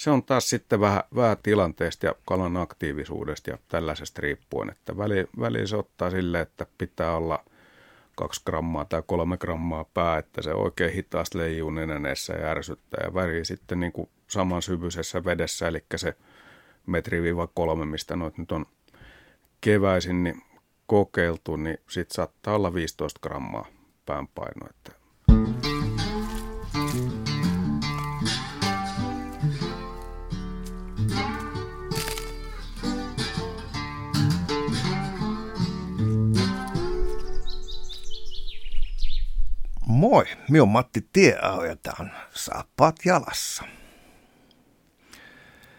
se on taas sitten vähän, vähän tilanteesta ja kalan aktiivisuudesta ja tällaisesta riippuen, että väli, se ottaa sille, että pitää olla kaksi grammaa tai kolme grammaa pää, että se oikein hitaasti leijuu nenäneessä ja ärsyttää ja väri sitten niin kuin saman syvyisessä vedessä, eli se metri-kolme, mistä noit nyt on keväisin niin kokeiltu, niin sitten saattaa olla 15 grammaa päänpaino. Että Moi, minä on Matti Tieaho ja tämä on Saappaat jalassa.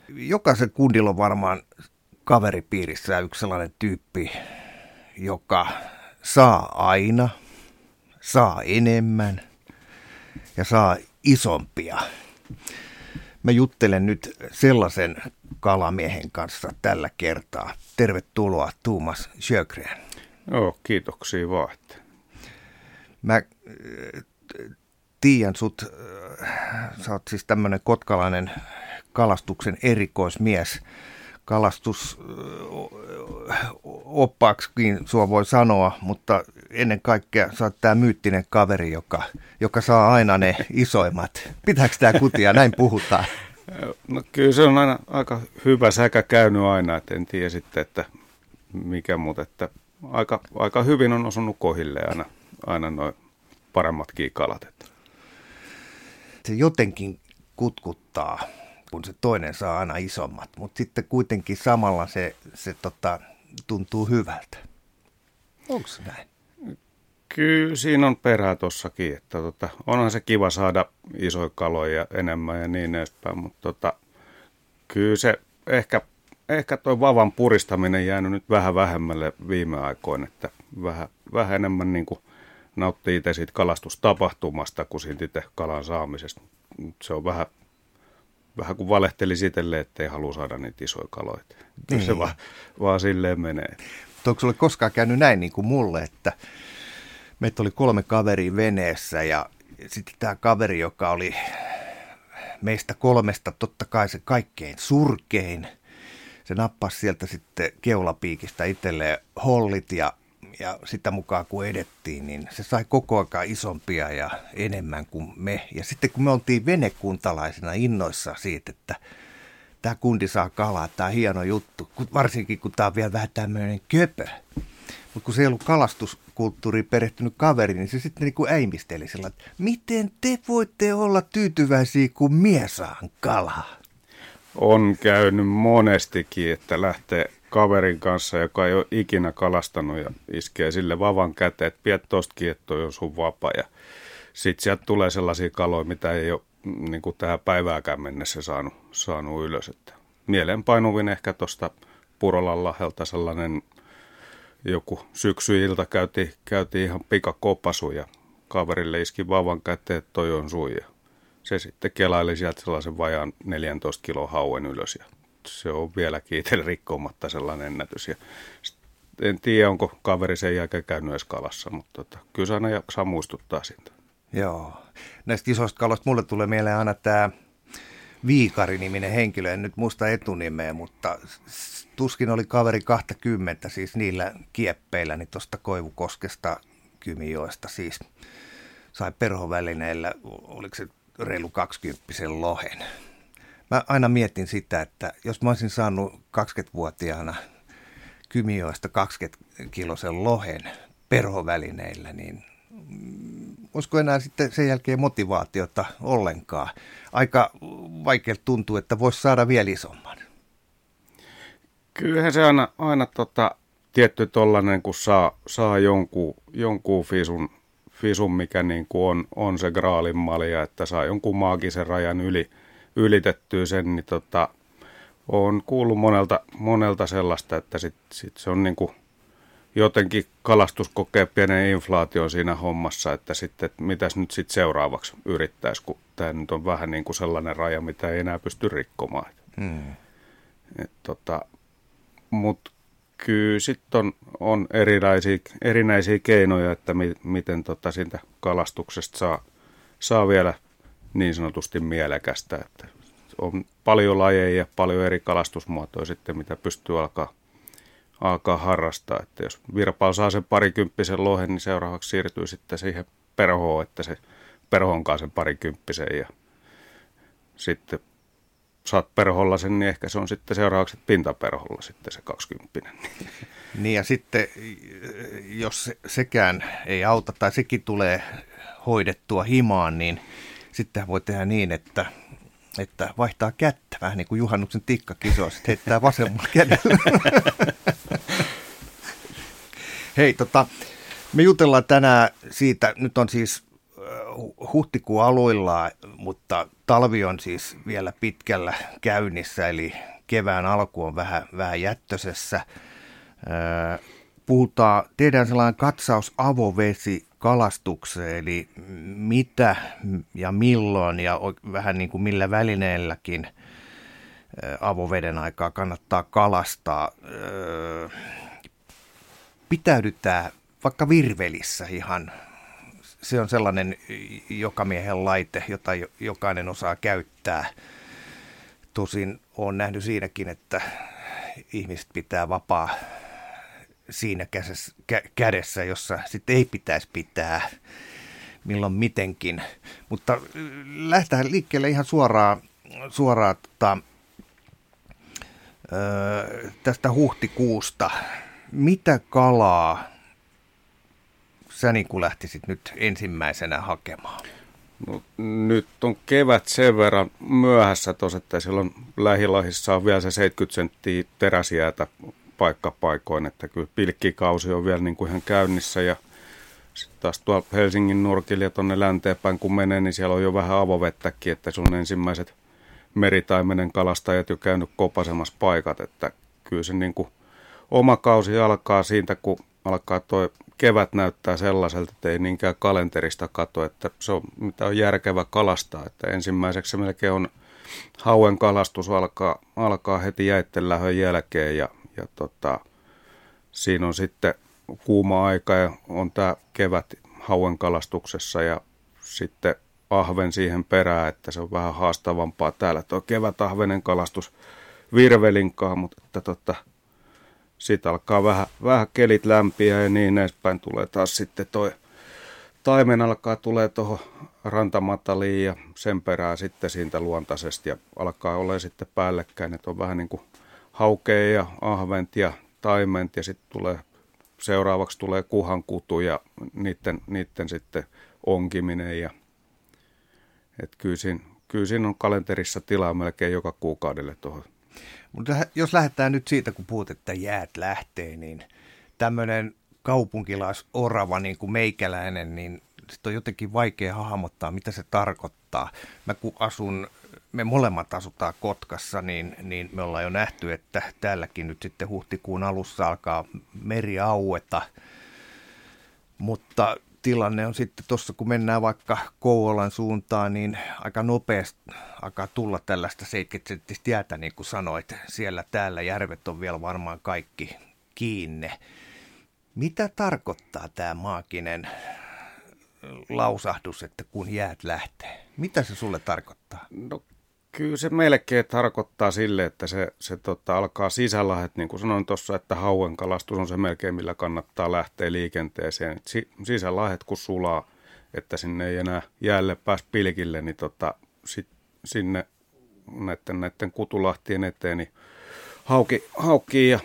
Jokaisen kundilla on varmaan kaveripiirissä yksi sellainen tyyppi, joka saa aina, saa enemmän ja saa isompia. Mä juttelen nyt sellaisen kalamiehen kanssa tällä kertaa. Tervetuloa Tuumas Sjögren. Joo, kiitoksia vaan. Mä äh, tiedän sut, äh, sä oot siis tämmönen kotkalainen kalastuksen erikoismies. Kalastus äh, oppaaksikin sua voi sanoa, mutta ennen kaikkea sä oot tää myyttinen kaveri, joka, joka saa aina ne isoimmat. Pitääkö tää kutia? Näin puhutaan. No kyllä se on aina aika hyvä säkä käynyt aina, että en tiedä sitten, että mikä, mutta että aika, aika hyvin on osunut kohille aina aina noin paremmatkin kalat. Että. Se jotenkin kutkuttaa, kun se toinen saa aina isommat, mutta sitten kuitenkin samalla se, se tota, tuntuu hyvältä. Onko näin? Kyllä siinä on perää tossakin, että tota, onhan se kiva saada isoja kaloja enemmän ja niin edespäin, mutta tota, kyllä se ehkä, ehkä tuo vavan puristaminen jäänyt nyt vähän vähemmälle viime aikoina, että vähän, vähän enemmän niin kuin nauttii itse siitä kalastustapahtumasta kuin siitä itse kalan saamisesta. Se on vähän, vähän kuin valehteli itselle, ettei halua saada niitä isoja kaloja. Niin. Se vaan, vaan silleen menee. Onko sulle koskaan käynyt näin niin kuin mulle, että meitä oli kolme kaveria veneessä ja sitten tämä kaveri, joka oli meistä kolmesta totta kai se kaikkein surkein. Se nappasi sieltä sitten keulapiikistä itselleen hollit ja ja sitä mukaan kun edettiin, niin se sai koko ajan isompia ja enemmän kuin me. Ja sitten kun me oltiin venekuntalaisina innoissa siitä, että tämä kundi saa kalaa, tämä on hieno juttu, varsinkin kun tämä on vielä vähän tämmöinen köpö. Mutta kun se ei ollut kalastuskulttuuriin perehtynyt kaveri, niin se sitten niin kuin äimisteli sillä, että miten te voitte olla tyytyväisiä, kun mie saan kalaa? On käynyt monestikin, että lähtee kaverin kanssa, joka ei ole ikinä kalastanut ja iskee sille vavan käteen, että piet tosta kiettoa, jos sun vapaa. Ja sitten sieltä tulee sellaisia kaloja, mitä ei ole niin kuin tähän päivääkään mennessä saanut, saanut ylös. Että mieleenpainuvin ehkä tuosta Purolan läheltä sellainen joku syksyilta käytiin, käytiin ihan pikakopasu ja kaverille iski vavan käteen, että toi on sun. Ja se sitten kelaili sieltä sellaisen vajaan 14 kilo hauen ylös ja se on vieläkin itselle rikkomatta sellainen ennätys. Ja en tiedä, onko kaveri sen jälkeen käynyt edes kalassa, mutta tota, kyllä se aina jaksaa muistuttaa siitä. Joo. Näistä isoista kaloista mulle tulee mieleen aina tämä Viikari-niminen henkilö, en nyt muista etunimeä, mutta tuskin oli kaveri 20, siis niillä kieppeillä, niin tuosta Koivukoskesta Kymijoesta siis sai perhovälineillä, oliko se reilu 20 lohen. Mä aina mietin sitä, että jos mä olisin saanut 20-vuotiaana Kymioista 20 kilosen lohen perhovälineillä, niin olisiko enää sitten sen jälkeen motivaatiota ollenkaan? Aika vaikea tuntuu, että voisi saada vielä isomman. Kyllähän se aina, aina tota, tietty tollainen, kun saa, saa jonkun, jonkun fisun, fisun, mikä niin kuin on, on se graalin malja, että saa jonkun maagisen rajan yli – ylitettyä sen, niin tota, on kuullut monelta, monelta sellaista, että sit, sit se on niin kuin jotenkin kalastus kokee pienen inflaation siinä hommassa, että sitten että mitäs nyt sitten seuraavaksi yrittäisi, kun tämä nyt on vähän niin kuin sellainen raja, mitä ei enää pysty rikkomaan. Hmm. tota, Mutta kyllä sitten on, on erinäisiä, erinäisiä keinoja, että mi, miten tota siitä kalastuksesta saa, saa vielä niin sanotusti mielekästä. Että on paljon lajeja ja paljon eri kalastusmuotoja sitten, mitä pystyy alkaa, alkaa harrastaa. Että jos Virpal saa sen parikymppisen lohen, niin seuraavaksi siirtyy sitten siihen perhoon, että se perhon kanssa sen parikymppisen ja sitten saat perholla sen, niin ehkä se on sitten seuraavaksi pintaperholla sitten se 20. Niin ja sitten, jos sekään ei auta tai sekin tulee hoidettua himaan, niin sitten voi tehdä niin, että, että vaihtaa kättä, vähän niin kuin juhannuksen tikkakisoa, sitten heittää vasemmalla kädellä. Hei, tota, me jutellaan tänään siitä, nyt on siis huhtikuun aluilla, mutta talvi on siis vielä pitkällä käynnissä, eli kevään alku on vähän, vähän jättösessä. Puhutaan, tehdään sellainen katsaus avovesi kalastukseen, eli mitä ja milloin ja vähän niin kuin millä välineelläkin avoveden aikaa kannattaa kalastaa. Pitäydytään vaikka virvelissä ihan se on sellainen jokamiehen laite, jota jokainen osaa käyttää. Tosin olen nähnyt siinäkin, että ihmiset pitää vapaa siinä kädessä, kädessä, jossa sitten ei pitäisi pitää milloin mitenkin. Mutta lähdetään liikkeelle ihan suoraan, suoraan tota, tästä huhtikuusta. Mitä kalaa sä niin kuin lähtisit nyt ensimmäisenä hakemaan? No, nyt on kevät sen verran myöhässä tos, että silloin lähilahissa on vielä se 70 senttiä teräsjäätä paikkapaikoin, että kyllä pilkkikausi on vielä niin kuin ihan käynnissä ja sitten taas tuolla Helsingin nurkille ja tuonne länteenpäin kun menee, niin siellä on jo vähän avovettäkin, että sun ensimmäiset meritaimenen kalastajat jo käynyt kopasemassa paikat, että kyllä se niin kuin oma kausi alkaa siitä, kun alkaa tuo kevät näyttää sellaiselta, että ei niinkään kalenterista kato, että se on, mitä on järkevä kalastaa. Että ensimmäiseksi se melkein on hauen kalastus alkaa, alkaa heti jäitten lähön jälkeen ja, ja tota, siinä on sitten kuuma aika ja on tämä kevät hauen kalastuksessa ja sitten ahven siihen perään, että se on vähän haastavampaa täällä. Tuo ahvenen kalastus virvelinkaan, mutta että tota, sitten alkaa vähän, vähän kelit lämpiä ja niin edespäin. Tulee taas sitten toi taimen alkaa tulee tuohon rantamataliin ja sen perään sitten siitä luontaisesti ja alkaa olla sitten päällekkäin, että on vähän niin kuin haukea ja ahvent ja taiment ja sitten tulee seuraavaksi tulee kuhankutu ja niiden, niiden sitten onkiminen ja että kyllä siinä, kyllä siinä on kalenterissa tilaa melkein joka kuukaudelle tuohon mutta jos lähdetään nyt siitä, kun puhut, että jäät lähtee, niin tämmöinen kaupunkilaisorava niin kuin meikäläinen, niin sitten on jotenkin vaikea hahmottaa, mitä se tarkoittaa. Mä kun asun, me molemmat asutaan Kotkassa, niin, niin me ollaan jo nähty, että täälläkin nyt sitten huhtikuun alussa alkaa meri aueta. Mutta tilanne on sitten tuossa, kun mennään vaikka Kouvolan suuntaan, niin aika nopeasti alkaa tulla tällaista 70 jäätä, niin kuin sanoit. Siellä täällä järvet on vielä varmaan kaikki kiinne. Mitä tarkoittaa tämä maaginen lausahdus, että kun jäät lähtee? Mitä se sulle tarkoittaa? No Kyllä se melkein tarkoittaa sille, että se, se tota, alkaa sisällä, että niin kuin sanoin tuossa, että hauen kalastus on se melkein, millä kannattaa lähteä liikenteeseen. Si, sisälahet kun sulaa, että sinne ei enää jäälle pääs pilkille, niin tota, sit, sinne näiden, näiden kutulahtien eteen niin hauki, haukkii ja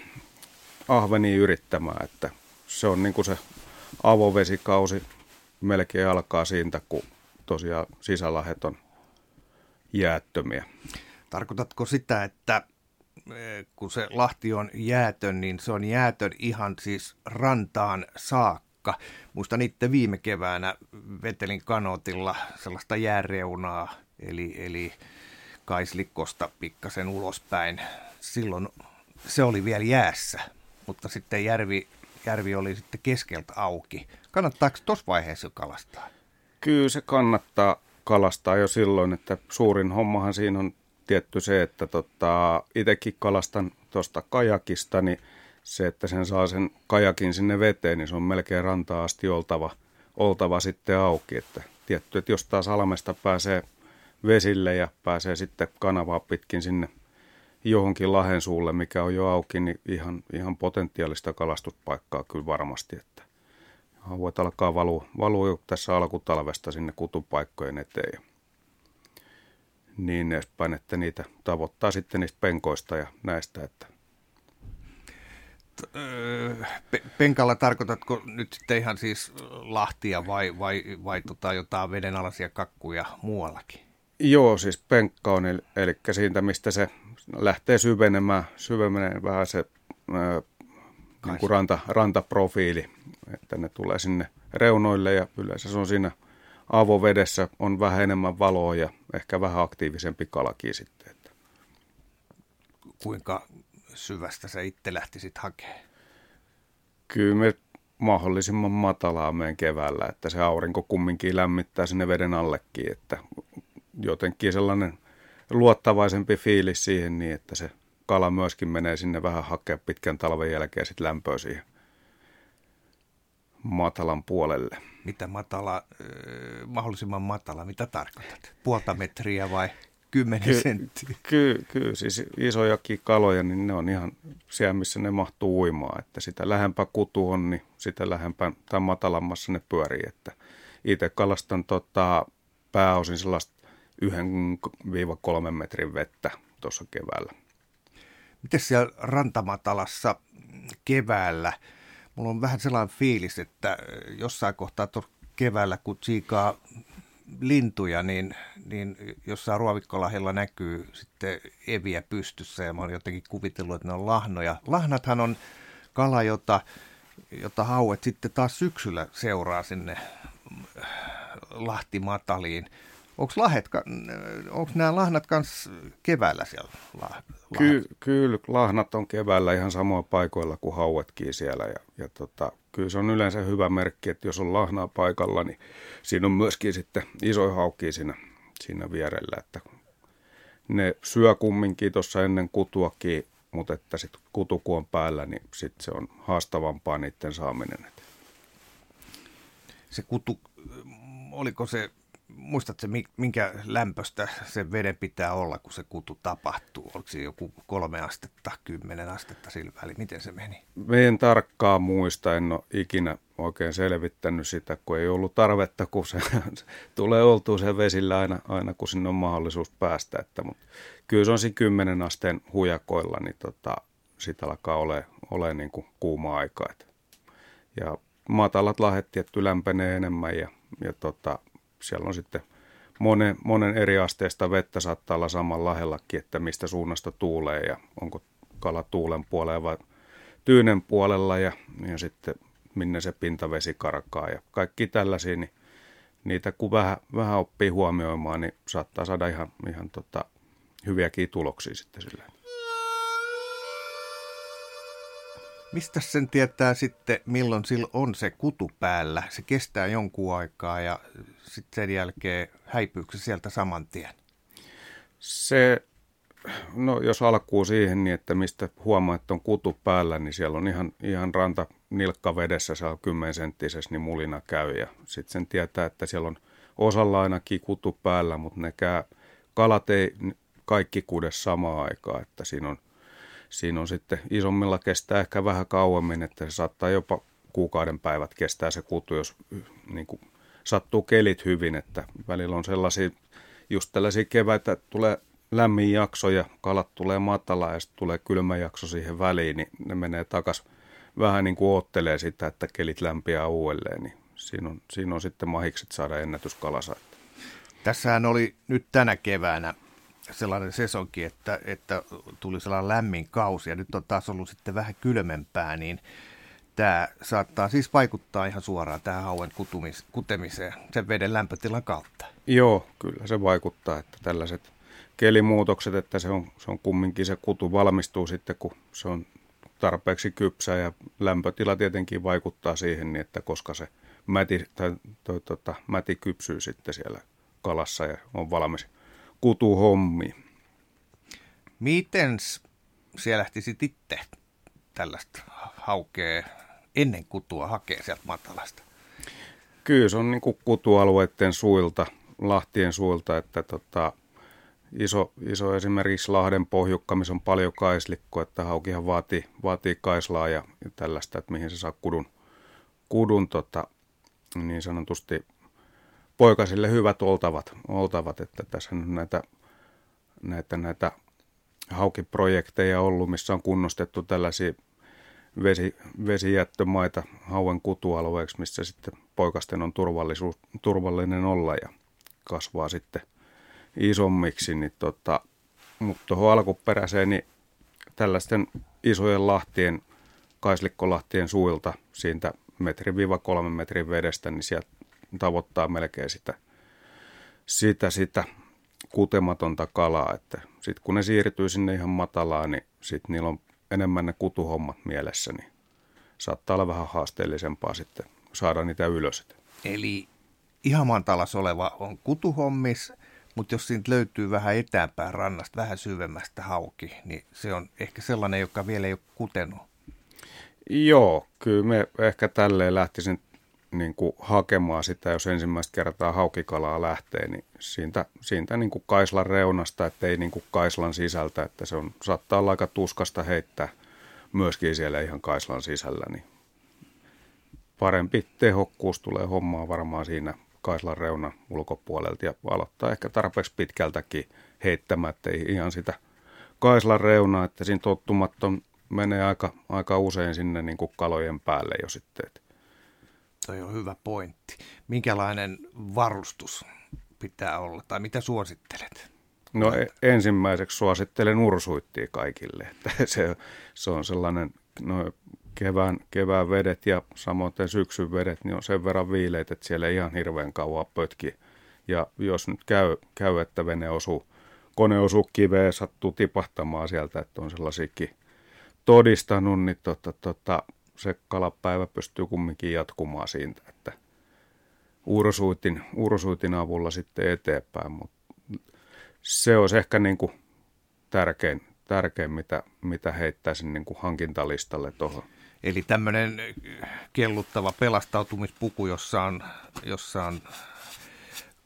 ahveni yrittämään, että se on niin kuin se avovesikausi melkein alkaa siitä, kun tosiaan sisälahet on jäättömiä. Tarkoitatko sitä, että eh, kun se lahti on jäätön, niin se on jäätön ihan siis rantaan saakka. Muistan itse viime keväänä vetelin kanotilla sellaista jääreunaa, eli, eli Kaislikosta pikkasen ulospäin. Silloin se oli vielä jäässä, mutta sitten järvi, järvi oli sitten keskeltä auki. Kannattaako tuossa vaiheessa jo kalastaa? Kyllä se kannattaa kalastaa jo silloin, että suurin hommahan siinä on tietty se, että tota, itsekin kalastan tuosta kajakista, niin se, että sen saa sen kajakin sinne veteen, niin se on melkein rantaa asti oltava, oltava sitten auki. Että tietty, että jos taas salmesta pääsee vesille ja pääsee sitten kanavaa pitkin sinne johonkin lahen suulle, mikä on jo auki, niin ihan, ihan potentiaalista kalastuspaikkaa kyllä varmasti. Että voit alkaa valua, valua jo tässä alkutalvesta sinne kutupaikkojen eteen ja niin edespäin, että niitä tavoittaa sitten niistä penkoista ja näistä, että penkalla tarkoitatko nyt sitten ihan siis lahtia vai, vai, vai tota jotain vedenalaisia kakkuja muuallakin? Joo, siis penkka on, eli, eli siitä mistä se lähtee syvenemään, syvenemään vähän se ää, niin kuin ranta, rantaprofiili, että ne tulee sinne reunoille ja yleensä se on siinä avovedessä, on vähän enemmän valoa ja ehkä vähän aktiivisempi kalakin sitten. Että. Kuinka syvästä sä itse lähtisit hakemaan? Kyllä me mahdollisimman matalaa meidän keväällä, että se aurinko kumminkin lämmittää sinne veden allekin, että jotenkin sellainen luottavaisempi fiilis siihen niin, että se kala myöskin menee sinne vähän hakea pitkän talven jälkeen sitten lämpöä siihen matalan puolelle. Mitä matala, mahdollisimman matala, mitä tarkoitat? Puolta metriä vai? 10 Ky- senttiä. Kyllä, ky, siis isojakin kaloja, niin ne on ihan siellä, missä ne mahtuu uimaa. Että sitä lähempää kutu on, niin sitä lähempää tai matalammassa ne pyörii. Että itse kalastan tota, pääosin sellaista 1-3 metrin vettä tuossa keväällä. Miten siellä rantamatalassa keväällä? Mulla on vähän sellainen fiilis, että jossain kohtaa keväällä, kun tsiikaa lintuja, niin, niin jossain Ruovikkolahella näkyy sitten eviä pystyssä ja mä olen jotenkin kuvitellut, että ne on lahnoja. Lahnathan on kala, jota, jota hauet sitten taas syksyllä seuraa sinne Lahtimataliin. Onko lahet, onko nämä lahnat kanssa keväällä siellä? Ky, kyllä, lahnat on keväällä ihan samoilla paikoilla kuin hauetkin siellä. Ja, ja tota, kyllä se on yleensä hyvä merkki, että jos on lahnaa paikalla, niin siinä on myöskin sitten isoja haukkia siinä, siinä vierellä. Että ne syö kumminkin tuossa ennen kutuakin, mutta että sitten kutu kun on päällä, niin sitten se on haastavampaa niiden saaminen. Se kutu, oliko se muistatko minkä lämpöstä se veden pitää olla, kun se kutu tapahtuu? Oliko se joku kolme astetta, kymmenen astetta sillä väliin? Miten se meni? Me en tarkkaan muista, en ole ikinä oikein selvittänyt sitä, kun ei ollut tarvetta, kun se, tulee oltua se vesillä aina, aina, kun sinne on mahdollisuus päästä. Että, mutta kyllä se on siinä kymmenen asteen hujakoilla, niin tota, sitä alkaa ole, ole niin kuin kuuma aika. Ja matalat lahet tietty lämpenee enemmän ja, ja tota, siellä on sitten monen, monen eri asteesta vettä saattaa olla saman lahellakin, että mistä suunnasta tuulee ja onko kala tuulen puolella vai tyynen puolella ja, ja sitten minne se pintavesi karkaa ja kaikki tällaisia, niin niitä kun vähän, vähän oppii huomioimaan, niin saattaa saada ihan, ihan tota, hyviäkin tuloksia sitten sillä. Mistä sen tietää sitten, milloin sillä on se kutu päällä? Se kestää jonkun aikaa ja sitten sen jälkeen häipyykö se sieltä saman tien? Se, no jos alkuu siihen, niin että mistä huomaa, että on kutu päällä, niin siellä on ihan, ihan ranta nilkka vedessä, se on 10 senttisessä, niin mulina käy. Ja sitten sen tietää, että siellä on osalla ainakin kutu päällä, mutta nekään kalat ei kaikki kude samaan aikaan, että siinä on siinä on sitten isommilla kestää ehkä vähän kauemmin, että se saattaa jopa kuukauden päivät kestää se kutu, jos niin kuin, sattuu kelit hyvin, että välillä on sellaisia, just tällaisia keväitä, tulee lämmin jakso ja kalat tulee matala ja sitten tulee kylmä jakso siihen väliin, niin ne menee takas vähän niin kuin oottelee sitä, että kelit lämpiää uudelleen, niin siinä on, siinä on sitten mahikset saada ennätyskalasa. Tässähän oli nyt tänä keväänä sellainen sesonki, että, että tuli sellainen lämmin kausi ja nyt on taas ollut sitten vähän kylmempää, niin tämä saattaa siis vaikuttaa ihan suoraan tähän hauen kutumis, kutemiseen sen veden lämpötilan kautta. Joo, kyllä se vaikuttaa, että tällaiset kelimuutokset, että se on, se on kumminkin se kutu valmistuu sitten, kun se on tarpeeksi kypsä ja lämpötila tietenkin vaikuttaa siihen, niin että koska se mäti, tai, toi, tota, mäti kypsyy sitten siellä kalassa ja on valmis kutuhommi. Miten siellä lähtisit itse tällaista haukea ennen kutua hakea sieltä matalasta? Kyllä se on niin kuin kutualueiden suilta lahtien suilta, että tota, iso, iso esimerkiksi Lahden pohjukka, missä on paljon kaislikkoa, että haukihan vaatii, vaatii kaislaa ja, ja tällaista, että mihin se saa kudun, kudun tota, niin sanotusti poikasille hyvät oltavat, oltavat että tässä on näitä, näitä, näitä haukiprojekteja ollut, missä on kunnostettu tällaisia vesi, vesijättömaita hauen kutualueeksi, missä sitten poikasten on turvallisuus, turvallinen olla ja kasvaa sitten isommiksi. Niin tota, mutta tuohon alkuperäiseen, niin tällaisten isojen lahtien, kaislikkolahtien suilta, siitä metri-kolmen metrin vedestä, niin sieltä tavoittaa melkein sitä, sitä, sitä kutematonta kalaa. Että sitten kun ne siirtyy sinne ihan matalaan, niin sitten niillä on enemmän ne kutuhommat mielessä, niin saattaa olla vähän haasteellisempaa sitten saada niitä ylös. Eli ihan mantalas oleva on kutuhommis, mutta jos siitä löytyy vähän etääpäin rannasta, vähän syvemmästä hauki, niin se on ehkä sellainen, joka vielä ei ole kutenut. Joo, kyllä me ehkä tälleen lähtisin niin kuin hakemaan sitä, jos ensimmäistä kertaa haukikalaa lähtee, niin siitä, siitä niin kuin kaislan reunasta, ettei niin kuin kaislan sisältä, että se on, saattaa olla aika tuskasta heittää myöskin siellä ihan kaislan sisällä, niin parempi tehokkuus tulee hommaa varmaan siinä kaislan reunan ulkopuolelta ja aloittaa ehkä tarpeeksi pitkältäkin heittämättä ei ihan sitä kaislan reunaa, että siinä tottumaton menee aika, aika usein sinne niin kuin kalojen päälle jo sitten. Toi on hyvä pointti. Minkälainen varustus pitää olla tai mitä suosittelet? No e- ensimmäiseksi suosittelen ursuittia kaikille. Että se, se on sellainen, no kevään, kevään vedet ja samoin syksyn vedet, niin on sen verran viileitä, että siellä ei ihan hirveän kauan pötki. Ja jos nyt käy, käy että vene osuu, kone osuu kiveen, sattuu tipahtamaan sieltä, että on sellaisiakin todistanut, niin tota, tota, se kalapäivä pystyy kumminkin jatkumaan siitä, että ursuitin, ursuitin avulla sitten eteenpäin, mutta se olisi ehkä niin kuin tärkein, tärkein mitä, mitä heittäisin niin kuin hankintalistalle tuohon. Eli tämmöinen kelluttava pelastautumispuku, jossa on, jossa on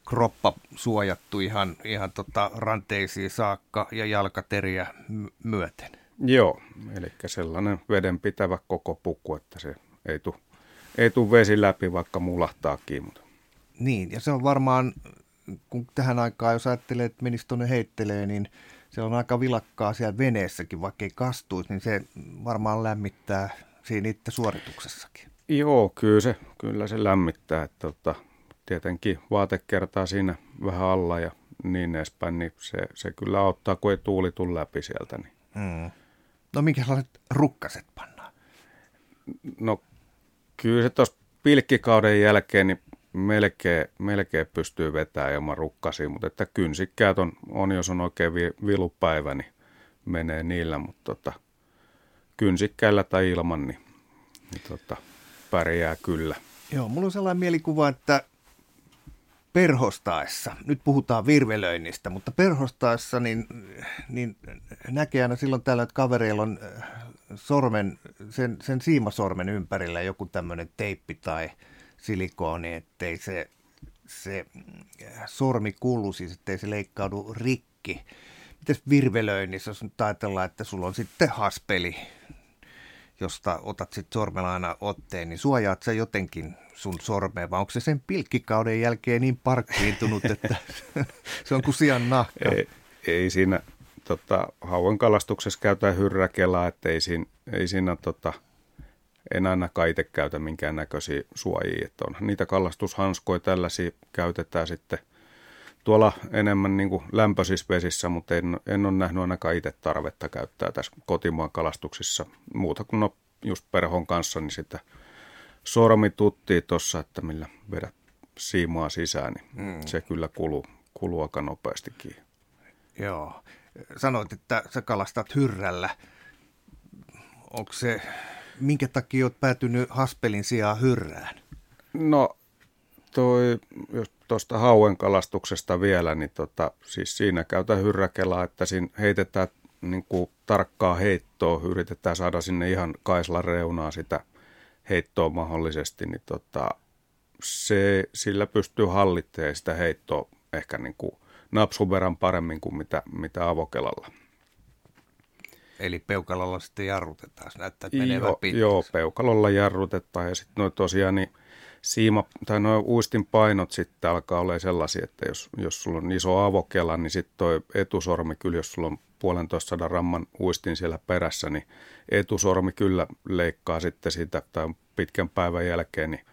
kroppa suojattu ihan, ihan tota ranteisiin saakka ja jalkateriä myöten. Joo, eli sellainen vedenpitävä koko puku, että se ei tule ei tule vesi läpi, vaikka mulahtaa Mutta. Niin, ja se on varmaan, kun tähän aikaan, jos ajattelee, että menisi tuonne heittelee, niin se on aika vilakkaa siellä veneessäkin, vaikka ei kastuisi, niin se varmaan lämmittää siinä itse suorituksessakin. Joo, kyllä se, kyllä se lämmittää. Että, tota, tietenkin vaatekertaa siinä vähän alla ja niin edespäin, niin se, se kyllä auttaa, kun ei tuuli tule läpi sieltä. Niin. Mm. No minkälaiset rukkaset pannaan? No kyllä se tuossa pilkkikauden jälkeen niin melkein, melkein pystyy vetämään ilman rukkasia, mutta että kynsikkäät on, on jos on oikein vi, vilupäivä, niin menee niillä, mutta tota, kynsikkäillä tai ilman, niin, niin tota, pärjää kyllä. Joo, mulla on sellainen mielikuva, että perhostaessa, nyt puhutaan virvelöinnistä, mutta perhostaessa niin, niin näkee aina silloin täällä, että kavereilla on äh, sormen, sen, sen siimasormen ympärillä joku tämmöinen teippi tai silikooni, ettei se, se äh, sormi kullu, siis ettei se leikkaudu rikki. Mites virvelöinnissä, jos nyt ajatellaan, että sulla on sitten haspeli, josta otat sitten sormella aina otteen, niin suojaat sä jotenkin sun sormeen, vai onko se sen pilkkikauden jälkeen niin parkkiintunut, että se on kuin sian nahka? Ei, ei siinä tota, hauen kalastuksessa käytä hyrräkelaa, että ei siinä, ei siinä tota, en aina kaite käytä minkään näköisiä suojia. Että on, niitä kalastushanskoja tällaisia käytetään sitten tuolla enemmän niin kuin lämpöisissä vesissä, mutta en, en ole nähnyt ainakaan itse tarvetta käyttää tässä kotimaan kalastuksissa muuta kuin no, just perhon kanssa, niin sitä sormi tuttii tuossa, että millä vedät siimaa sisään, niin mm. se kyllä kuluu, kuluu aika nopeastikin. Joo. Sanoit, että sä kalastat hyrrällä. Onko se, minkä takia olet päätynyt haspelin sijaan hyrrään? No, toi, jos tuosta hauen kalastuksesta vielä, niin tota, siis siinä käytä hyrräkelaa, että siinä heitetään niin kuin tarkkaa heittoa, yritetään saada sinne ihan kaislan reunaa sitä heittoa mahdollisesti, niin tota, se, sillä pystyy hallittemaan sitä heittoa, ehkä niin kuin napsun verran paremmin kuin mitä, mitä avokelalla. Eli peukalalla sitten jarrutetaan, se näyttää, että menee joo, joo, peukalolla jarrutetaan ja sitten noin tosiaan niin siima, tai noin uistin painot sitten alkaa olla sellaisia, että jos, jos sulla on iso avokela, niin sitten toi etusormi kyllä, jos sulla on puolentoista sadan ramman uistin siellä perässä, niin etusormi kyllä leikkaa sitten siitä tai pitkän päivän jälkeen, niin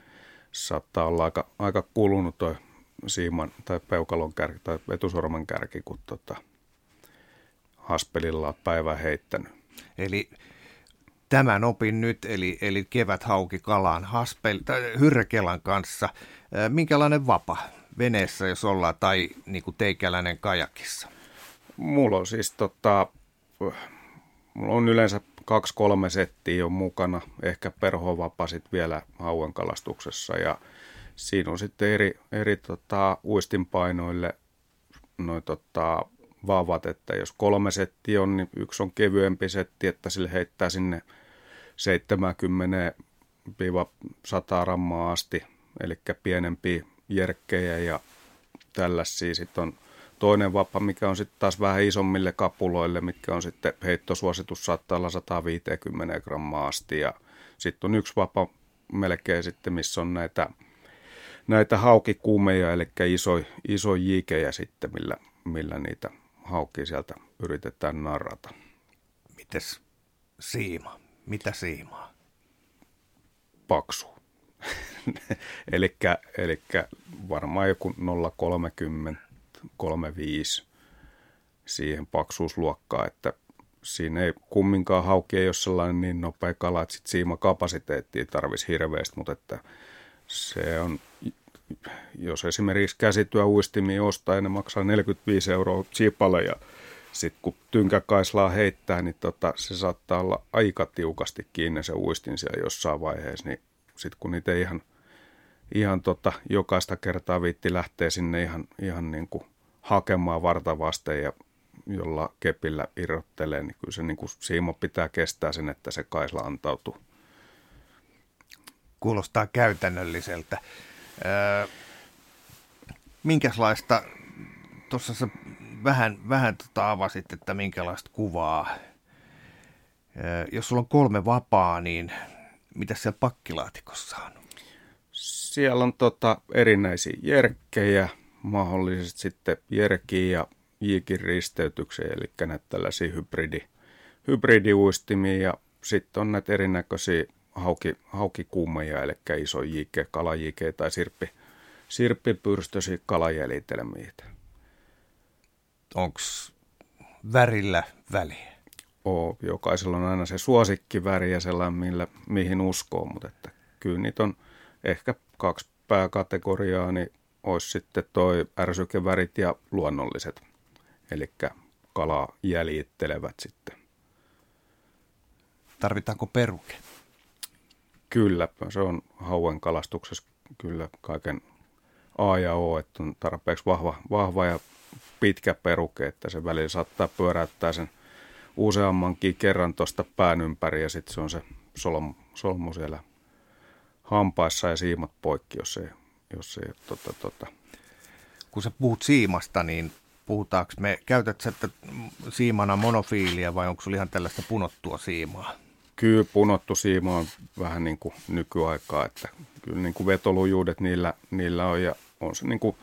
saattaa olla aika, aika kulunut toi siiman tai peukalon kärki tai etusormen kärki, kun tota, haspelilla on päivän heittänyt. Eli tämän opin nyt, eli, eli kevät hauki kalaan haspel, tai hyrrekelan kanssa. Minkälainen vapa veneessä, jos ollaan, tai niin kuin teikäläinen kajakissa? Mulla on siis tota, mulla on yleensä kaksi-kolme settiä jo mukana, ehkä perhovapa sit vielä hauen kalastuksessa ja siinä on sitten eri, eri tota, uistinpainoille noin tota, vaavat, että jos kolme settiä on, niin yksi on kevyempi setti, että sille heittää sinne 70-100 rammaa asti, eli pienempiä jerkkejä ja tällaisia. Sitten on toinen vappa, mikä on sitten taas vähän isommille kapuloille, mitkä on sitten heittosuositus saattaa olla 150 grammaa asti. Ja sitten on yksi vappa melkein sitten, missä on näitä, näitä haukikuumeja, eli iso, iso jikejä sitten, millä, millä niitä haukki sieltä yritetään narrata. Mites siima? Mitä siimaa? Paksu. eli varmaan joku 0,30, 35 siihen paksuusluokkaa, että siinä ei kumminkaan hauki ei ole sellainen niin nopea kala, että sit siimakapasiteettia tarvitsisi hirveästi, mutta että se on, jos esimerkiksi käsityö uistimia ostaa ja ne maksaa 45 euroa chipale ja sitten kun tynkäkaislaa heittää, niin tota, se saattaa olla aika tiukasti kiinni se uistin siellä jossain vaiheessa, niin sitten kun niitä ihan, ihan tota, jokaista kertaa viitti lähtee sinne ihan, ihan niin kuin hakemaan varta vasten ja jolla kepillä irrottelee, niin kyllä se niin kuin siimo pitää kestää sen, että se kaisla antautuu. Kuulostaa käytännölliseltä. Öö, minkälaista, tuossa sä vähän, vähän tota avasit, että minkälaista kuvaa. Jos sulla on kolme vapaa, niin mitä siellä pakkilaatikossa on? Siellä on tota erinäisiä jerkkejä, mahdollisesti sitten jerkiä ja jiikin risteytyksiä, eli näitä tällaisia hybridi, hybridiuistimia ja sitten on näitä erinäköisiä hauki, haukikuumeja, eli iso jike, kalajike tai sirppi, sirppipyrstöisiä kalajäljitelmiä onko värillä väliä? Oo, jokaisella on aina se suosikkiväri ja sellainen, millä, mihin uskoo, mutta että kyllä niitä on ehkä kaksi pääkategoriaa, niin olisi sitten toi ärsykevärit ja luonnolliset, eli kalaa jäljittelevät sitten. Tarvitaanko peruke? Kyllä, se on hauen kalastuksessa kyllä kaiken A ja O, että on tarpeeksi vahva, vahva ja pitkä peruke, että se välillä saattaa pyöräyttää sen useammankin kerran tuosta pään ympäri ja sitten se on se solmu, solmu siellä hampaissa ja siimat poikki, jos ei, jos ei tota, tota. Kun sä puhut siimasta, niin puhutaanko me, käytät sä siimana monofiilia vai onko sulla ihan tällaista punottua siimaa? Kyllä punottu siima on vähän niin kuin nykyaikaa, että kyllä niin kuin vetolujuudet niillä, niillä on ja on se niin kuin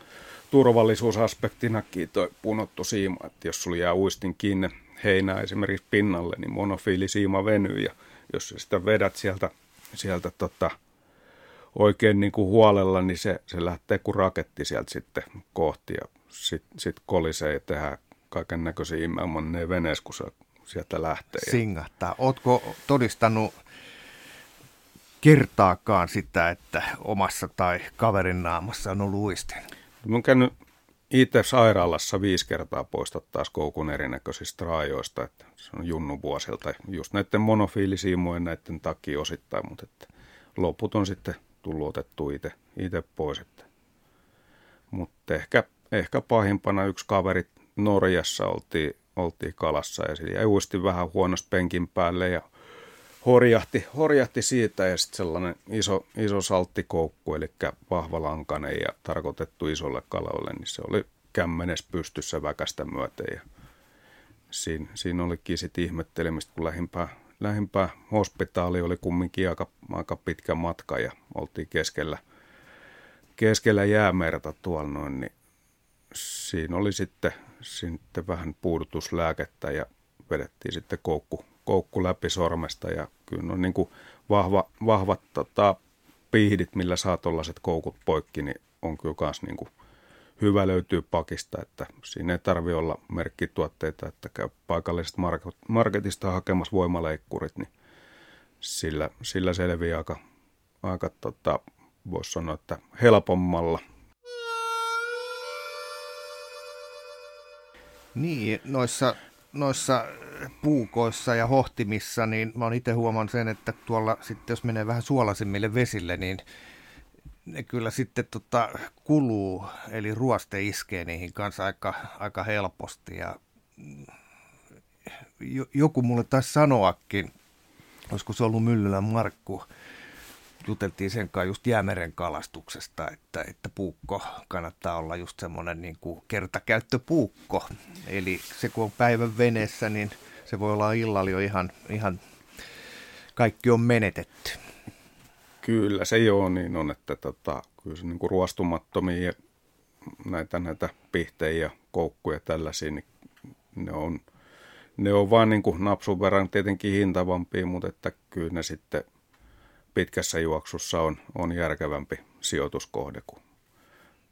turvallisuusaspektinakin toi punottu siima, että jos sulla jää uistin kiinni heinää esimerkiksi pinnalle, niin monofiilisiima venyy ja jos sä sitä vedät sieltä, sieltä tota, oikein niin kuin huolella, niin se, se lähtee kuin raketti sieltä sitten kohti ja sitten sit kolisee ja tehdään kaiken näköisiä immelmanneen veneessä, kun se sieltä lähtee. Singahtaa. Ootko todistanut kertaakaan sitä, että omassa tai kaverin naamassa on ollut uistin? Mä oon käynyt itse sairaalassa viisi kertaa poistattaa koukun erinäköisistä raajoista, että se on junnu vuosilta, just näiden monofiilisiimojen näiden takia osittain, mutta että loput on sitten tullut otettu itse, itse pois. Että. Mutta ehkä, ehkä pahimpana yksi kaveri Norjassa oltiin, oltiin kalassa ja sillä jäi uisti vähän huonosti penkin päälle ja horjahti, horjahti siitä ja sitten sellainen iso, iso salttikoukku, eli vahvalankainen ja tarkoitettu isolle kalalle, niin se oli kämmenes pystyssä väkästä myöten. Ja siinä, siinä olikin sitten ihmettelemistä, kun lähimpää, lähimpää hospitaali oli kumminkin aika, aika pitkä matka ja oltiin keskellä, keskellä jäämerta tuolla noin, niin siinä oli sitten, sitten vähän puudutuslääkettä ja vedettiin sitten koukku, koukku läpi sormesta ja kyllä on niin kuin vahva, vahvat tota, piihdit, millä saa tuollaiset koukut poikki, niin on kyllä myös niin hyvä löytyy pakista, että siinä ei tarvi olla merkkituotteita, että käy paikallisesta marketista hakemassa voimaleikkurit, niin sillä, sillä selviää aika, aika tota, voisi sanoa, että helpommalla. Niin, noissa, noissa puukoissa ja hohtimissa, niin mä oon itse huomannut sen, että tuolla sitten jos menee vähän suolaisimmille vesille, niin ne kyllä sitten tota, kuluu, eli ruoste iskee niihin kanssa aika, aika helposti. Ja joku mulle taisi sanoakin, olisiko se ollut Myllylän Markku, juteltiin sen kanssa just jäämeren kalastuksesta, että, että puukko kannattaa olla just semmoinen niin kuin kertakäyttöpuukko. Eli se kun on päivän veneessä, niin se voi olla illalla jo ihan, ihan kaikki on menetetty. Kyllä se joo niin on, että tota, kyllä se niin kuin ruostumattomia näitä, näitä pihtejä ja koukkuja tällaisia, niin ne on, ne on vaan niin kuin napsun verran tietenkin hintavampia, mutta että kyllä ne sitten pitkässä juoksussa on, on järkevämpi sijoituskohde kuin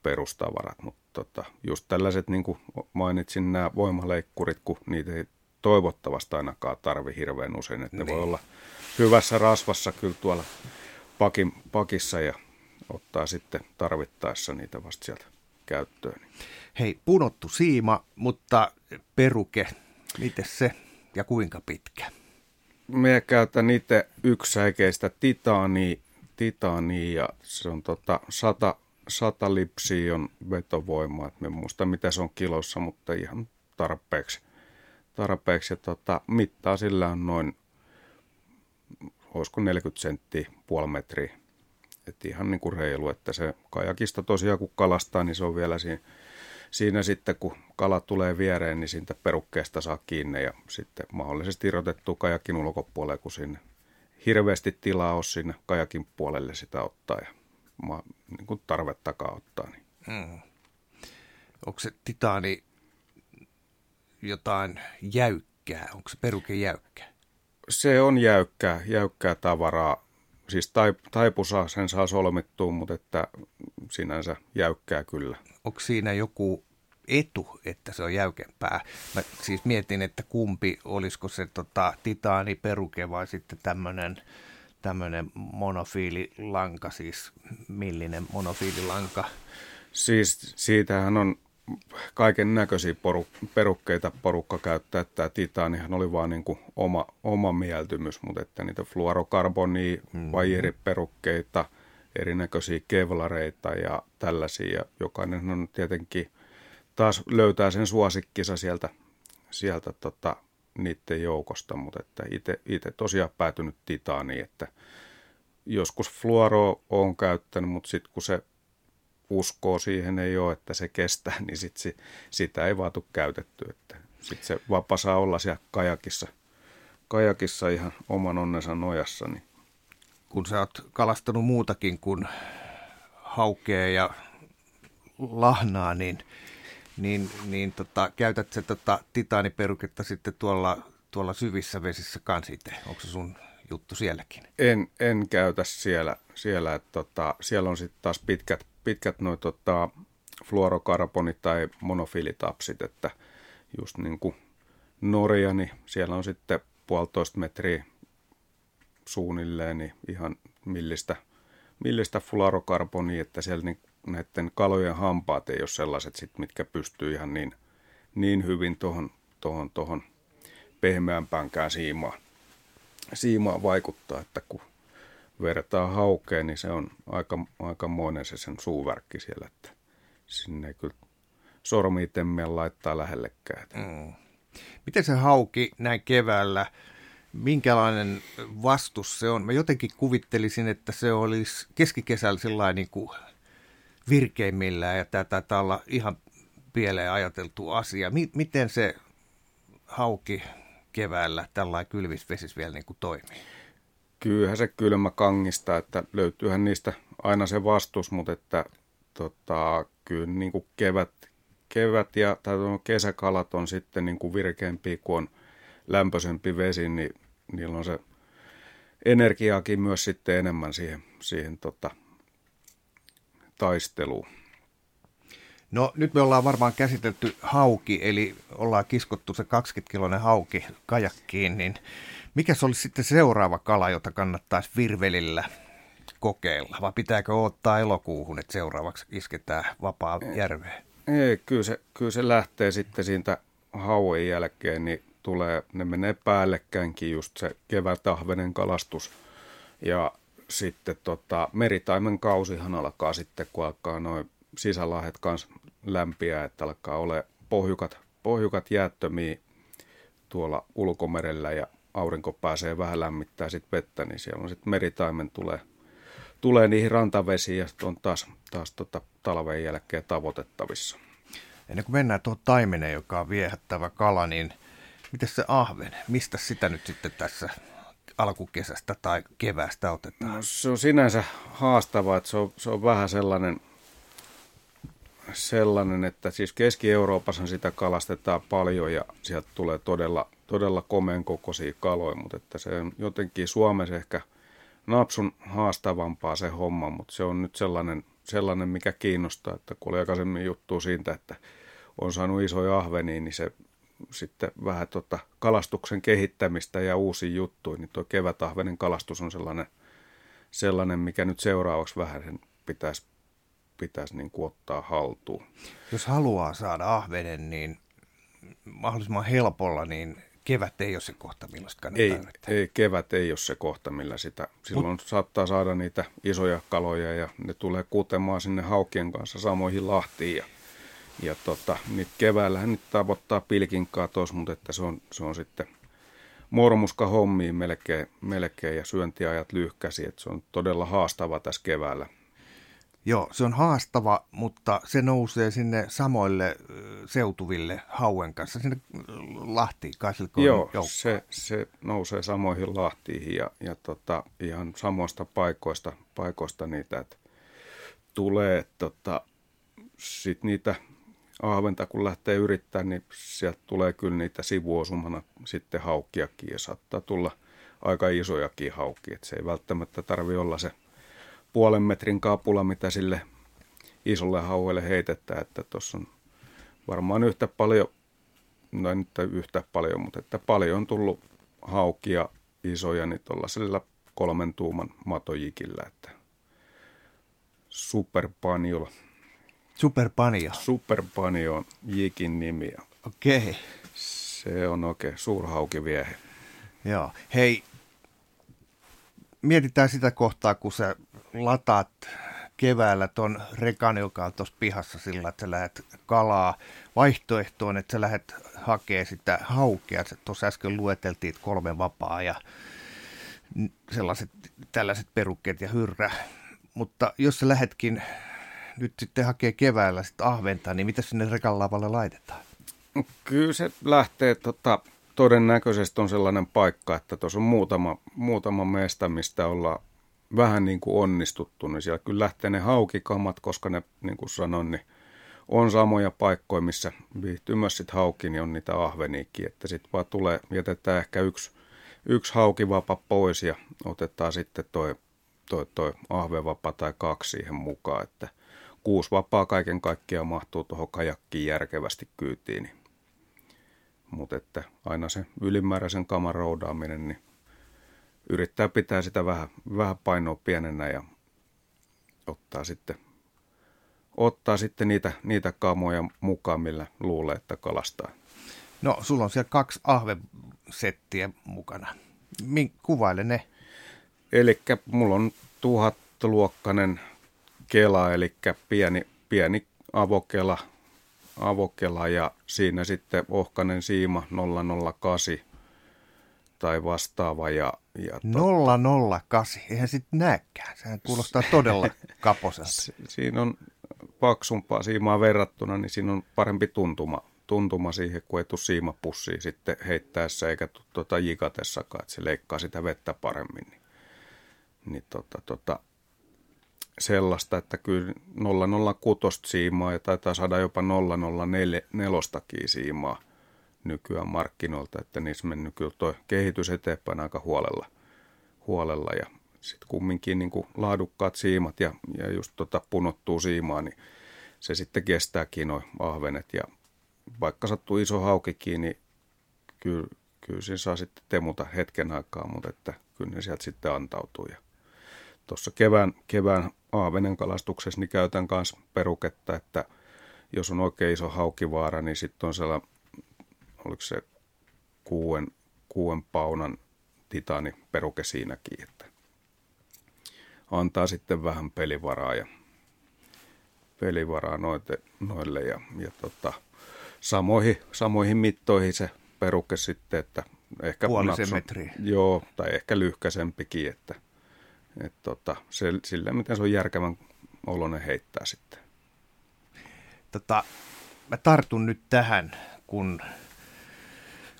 perustavarat. Mutta tota, just tällaiset, niin kuin mainitsin, nämä voimaleikkurit, kun niitä ei toivottavasti ainakaan tarvi hirveän usein. Että niin. ne voi niin. olla hyvässä rasvassa kyllä tuolla pakin, pakissa ja ottaa sitten tarvittaessa niitä vasta sieltä käyttöön. Hei, punottu siima, mutta peruke, miten se ja kuinka pitkä? Me käytän itse yksisäikeistä titaania, titaania ja se on tota 100, 100 lipsiä on vetovoimaa. Et me muista mitä se on kilossa, mutta ihan tarpeeksi. tarpeeksi. Ja tota, mittaa sillä on noin olisiko 40 senttiä, puoli metriä. Et ihan niin kuin reilu, että se kajakista tosiaan kun kalastaa, niin se on vielä siinä, siinä sitten, kun kala tulee viereen, niin siitä perukkeesta saa kiinni ja sitten mahdollisesti irrotettu kajakin ulkopuolelle, kun sinne hirveästi tilaa on sinne kajakin puolelle sitä ottaa ja ma, niin kuin tarvettakaan ottaa. Niin. Hmm. Onko se titaani jotain jäykkää? Onko se peruke jäykkää? se on jäykkää, jäykkää tavaraa. Siis taip, taipusa sen saa solmittua, mutta että sinänsä jäykkää kyllä. Onko siinä joku etu, että se on jäykempää? Mä siis mietin, että kumpi, olisiko se tota, titaaniperuke vai sitten tämmöinen tämmöinen monofiililanka, siis millinen monofiililanka? Siis siitähän on kaiken näköisiä poru- perukkeita porukka käyttää, että titaanihan oli vaan niin kuin oma, oma mieltymys, mutta että niitä fluorokarbonia, mm-hmm. vajeriperukkeita, erinäköisiä kevlareita ja tällaisia. Ja jokainen on tietenkin taas löytää sen suosikkisa sieltä, sieltä tota, niiden joukosta, mutta että itse tosiaan päätynyt titaaniin, että joskus fluoro on käyttänyt, mutta sitten kun se uskoa siihen ei ole, että se kestää, niin sit se, sitä ei vaatu käytetty. Että sitten se vapa saa olla siellä kajakissa, kajakissa ihan oman onnensa nojassa. Niin. Kun sä oot kalastanut muutakin kuin haukea ja lahnaa, niin, niin, niin tota, käytät se tota, titaaniperuketta sitten tuolla, tuolla syvissä vesissä kans itse? Onko se sun juttu sielläkin? En, en käytä siellä. siellä että tota, siellä on sitten taas pitkät pitkät noin tota, fluorokarbonit tai monofiilitapsit, että just niin kuin Norja, niin siellä on sitten puolitoista metriä suunnilleen niin ihan millistä, millistä fluorokarbonia, että siellä niin näiden kalojen hampaat ei ole sellaiset, sit, mitkä pystyy ihan niin, niin hyvin tuohon tohon, tohon pehmeämpäänkään siimaan, siimaan vaikuttaa, että kun vertaa haukeen, niin se on aika, aikamoinen se sen suuvärkki siellä, että sinne ei kyllä sormi laittaa lähellekään. Mm. Miten se hauki näin keväällä, minkälainen vastus se on? Mä jotenkin kuvittelisin, että se olisi keskikesällä sellainen niin kuin virkeimmillään ja tämä taitaa olla ihan pieleen ajateltu asia. M- miten se hauki keväällä tällä kylmisvesis vielä niin kuin toimii? Kyllähän se kylmä kangista, että löytyyhän niistä aina se vastus, mutta että tota, kyllä niin kuin kevät, kevät ja tai kesäkalat on sitten niin kuin virkeämpiä, kun on lämpöisempi vesi, niin niillä on se energiaakin myös sitten enemmän siihen, siihen tota, taisteluun. No nyt me ollaan varmaan käsitelty hauki, eli ollaan kiskottu se 20-kiloinen hauki kajakkiin, niin mikä se olisi sitten seuraava kala, jota kannattaisi virvelillä kokeilla? Vai pitääkö ottaa elokuuhun, että seuraavaksi isketään vapaa järveen? Ei, kyllä se, kyllä se lähtee sitten siitä hauen jälkeen, niin tulee, ne menee päällekkäinkin just se kevätahvenen kalastus. Ja sitten tota, meritaimen kausihan alkaa sitten, kun alkaa noin sisälahet kanssa lämpiä, että alkaa ole pohjukat, pohjukat jäättömiä tuolla ulkomerellä ja aurinko pääsee vähän lämmittää sitten vettä, niin siellä on sitten meritaimen tulee, tulee niihin rantavesiin ja on taas, taas tota talven jälkeen tavoitettavissa. Ennen kuin mennään tuohon taimeneen, joka on viehättävä kala, niin miten se ahven, mistä sitä nyt sitten tässä alkukesästä tai keväästä otetaan? No, se on sinänsä haastavaa, että se on, se on vähän sellainen, sellainen, että siis Keski-Euroopassa sitä kalastetaan paljon ja sieltä tulee todella, todella komeen kokoisia kaloja, mutta että se on jotenkin Suomessa ehkä napsun haastavampaa se homma, mutta se on nyt sellainen, sellainen mikä kiinnostaa, että kun oli aikaisemmin juttu siitä, että on saanut isoja ahvenia, niin se sitten vähän tota kalastuksen kehittämistä ja uusi juttuja, niin tuo kevätahvenen kalastus on sellainen, sellainen mikä nyt seuraavaksi vähän pitäisi, pitäisi niin kuin ottaa haltuun. Jos haluaa saada ahvenen, niin mahdollisimman helpolla, niin kevät ei ole se kohta, millä sitä ei, ei, kevät ei ole se kohta, millä sitä. Silloin Mut, saattaa saada niitä isoja kaloja ja ne tulee kutemaan sinne haukien kanssa samoihin lahtiin ja ja tota, nyt keväällähän nyt tavoittaa pilkinkaa tos, mutta että se on, se on sitten mormuska hommiin melkein, melkein ja syöntiajat lyhkäsi, että se on todella haastava tässä keväällä. Joo, se on haastava, mutta se nousee sinne samoille seutuville hauen kanssa, sinne Lahtiin kai Joo, se, se nousee samoihin Lahtiin ja, ja tota, ihan samoista paikoista, paikoista niitä, että tulee tota, sit niitä ahventa kun lähtee yrittämään, niin sieltä tulee kyllä niitä sivuosumana sitten haukkiakin ja saattaa tulla aika isojakin haukki. Se ei välttämättä tarvi olla se puolen metrin kapula, mitä sille isolle hauelle heitetään, että tuossa on varmaan yhtä paljon, no ei nyt yhtä paljon, mutta että paljon on tullut haukia isoja, niin tuollaisella kolmen tuuman matojikillä, että superpanjola. Superpanio. Superpanio on Jikin nimi. Okei. Okay. Se on oikein suurhaukiviehe. Joo. Hei, mietitään sitä kohtaa, kun sä lataat keväällä ton rekan, joka on tuossa pihassa sillä, että sä lähdet kalaa. Vaihtoehtoon, että sä lähdet hakemaan sitä haukea. Tuossa äsken lueteltiin kolme vapaa ja sellaiset tällaiset perukkeet ja hyrrä. Mutta jos sä lähetkin nyt sitten hakee keväällä sit ahventa, niin mitä sinne rekan laitetaan? Kyllä se lähtee tota, todennäköisesti on sellainen paikka, että tuossa on muutama, muutama mestä, mistä ollaan vähän niin kuin onnistuttu, niin siellä kyllä lähtee ne haukikamat, koska ne, niin kuin sanoin, niin on samoja paikkoja, missä viihtyy myös sitten hauki, niin on niitä ahveniikin, että sitten vaan tulee, jätetään ehkä yksi, yksi haukivapa pois ja otetaan sitten toi, toi, toi ahvevapa tai kaksi siihen mukaan, että – kuusi vapaa kaiken kaikkiaan mahtuu tuohon kajakkiin järkevästi kyytiin. Niin. Mutta että aina se ylimääräisen kaman roudaaminen, niin yrittää pitää sitä vähän, vähän painoa pienenä ja ottaa sitten, ottaa sitten niitä, niitä kamoja mukaan, millä luulee, että kalastaa. No, sulla on siellä kaksi ahvesettiä mukana. Min, kuvaile ne. Eli mulla on tuhatluokkainen kela, eli pieni, pieni avokela, avokela ja siinä sitten ohkanen siima 008 tai vastaava. Ja, ja 008, eihän sitten näkään, sehän kuulostaa todella kaposelta. Siinä on paksumpaa siimaa verrattuna, niin siinä on parempi tuntuma, tuntuma siihen, kun ei tule siimapussiin sitten heittäessä eikä tuota jikatessakaan, että se leikkaa sitä vettä paremmin. Niin, niin tota, tota, sellaista, että kyllä 006 siimaa ja taitaa saada jopa 004 siimaa nykyään markkinoilta, että niissä mennyt kyllä tuo kehitys eteenpäin aika huolella. huolella ja sitten kumminkin niin kuin laadukkaat siimat ja, ja just tota punottuu siimaa, niin se sitten kestääkin noin ahvenet. Ja vaikka sattuu iso haukikin, niin kyllä, kyllä siinä saa sitten temuta hetken aikaa, mutta että kyllä ne sieltä sitten antautuu. Ja tuossa kevään, kevään aavenen kalastuksessa niin käytän myös peruketta, että jos on oikein iso haukivaara, niin sitten on sellainen, oliko se kuuden, kuuden paunan titaani peruke siinäkin, että antaa sitten vähän pelivaraa ja pelivaraa noite, noille ja, ja tota, samoihin, samoihin mittoihin se peruke sitten, että ehkä Puolisen metriä. Joo, tai ehkä lyhkäisempikin, että et tota, se, sillä miten se on järkevän oloinen heittää sitten. Tota, mä tartun nyt tähän, kun,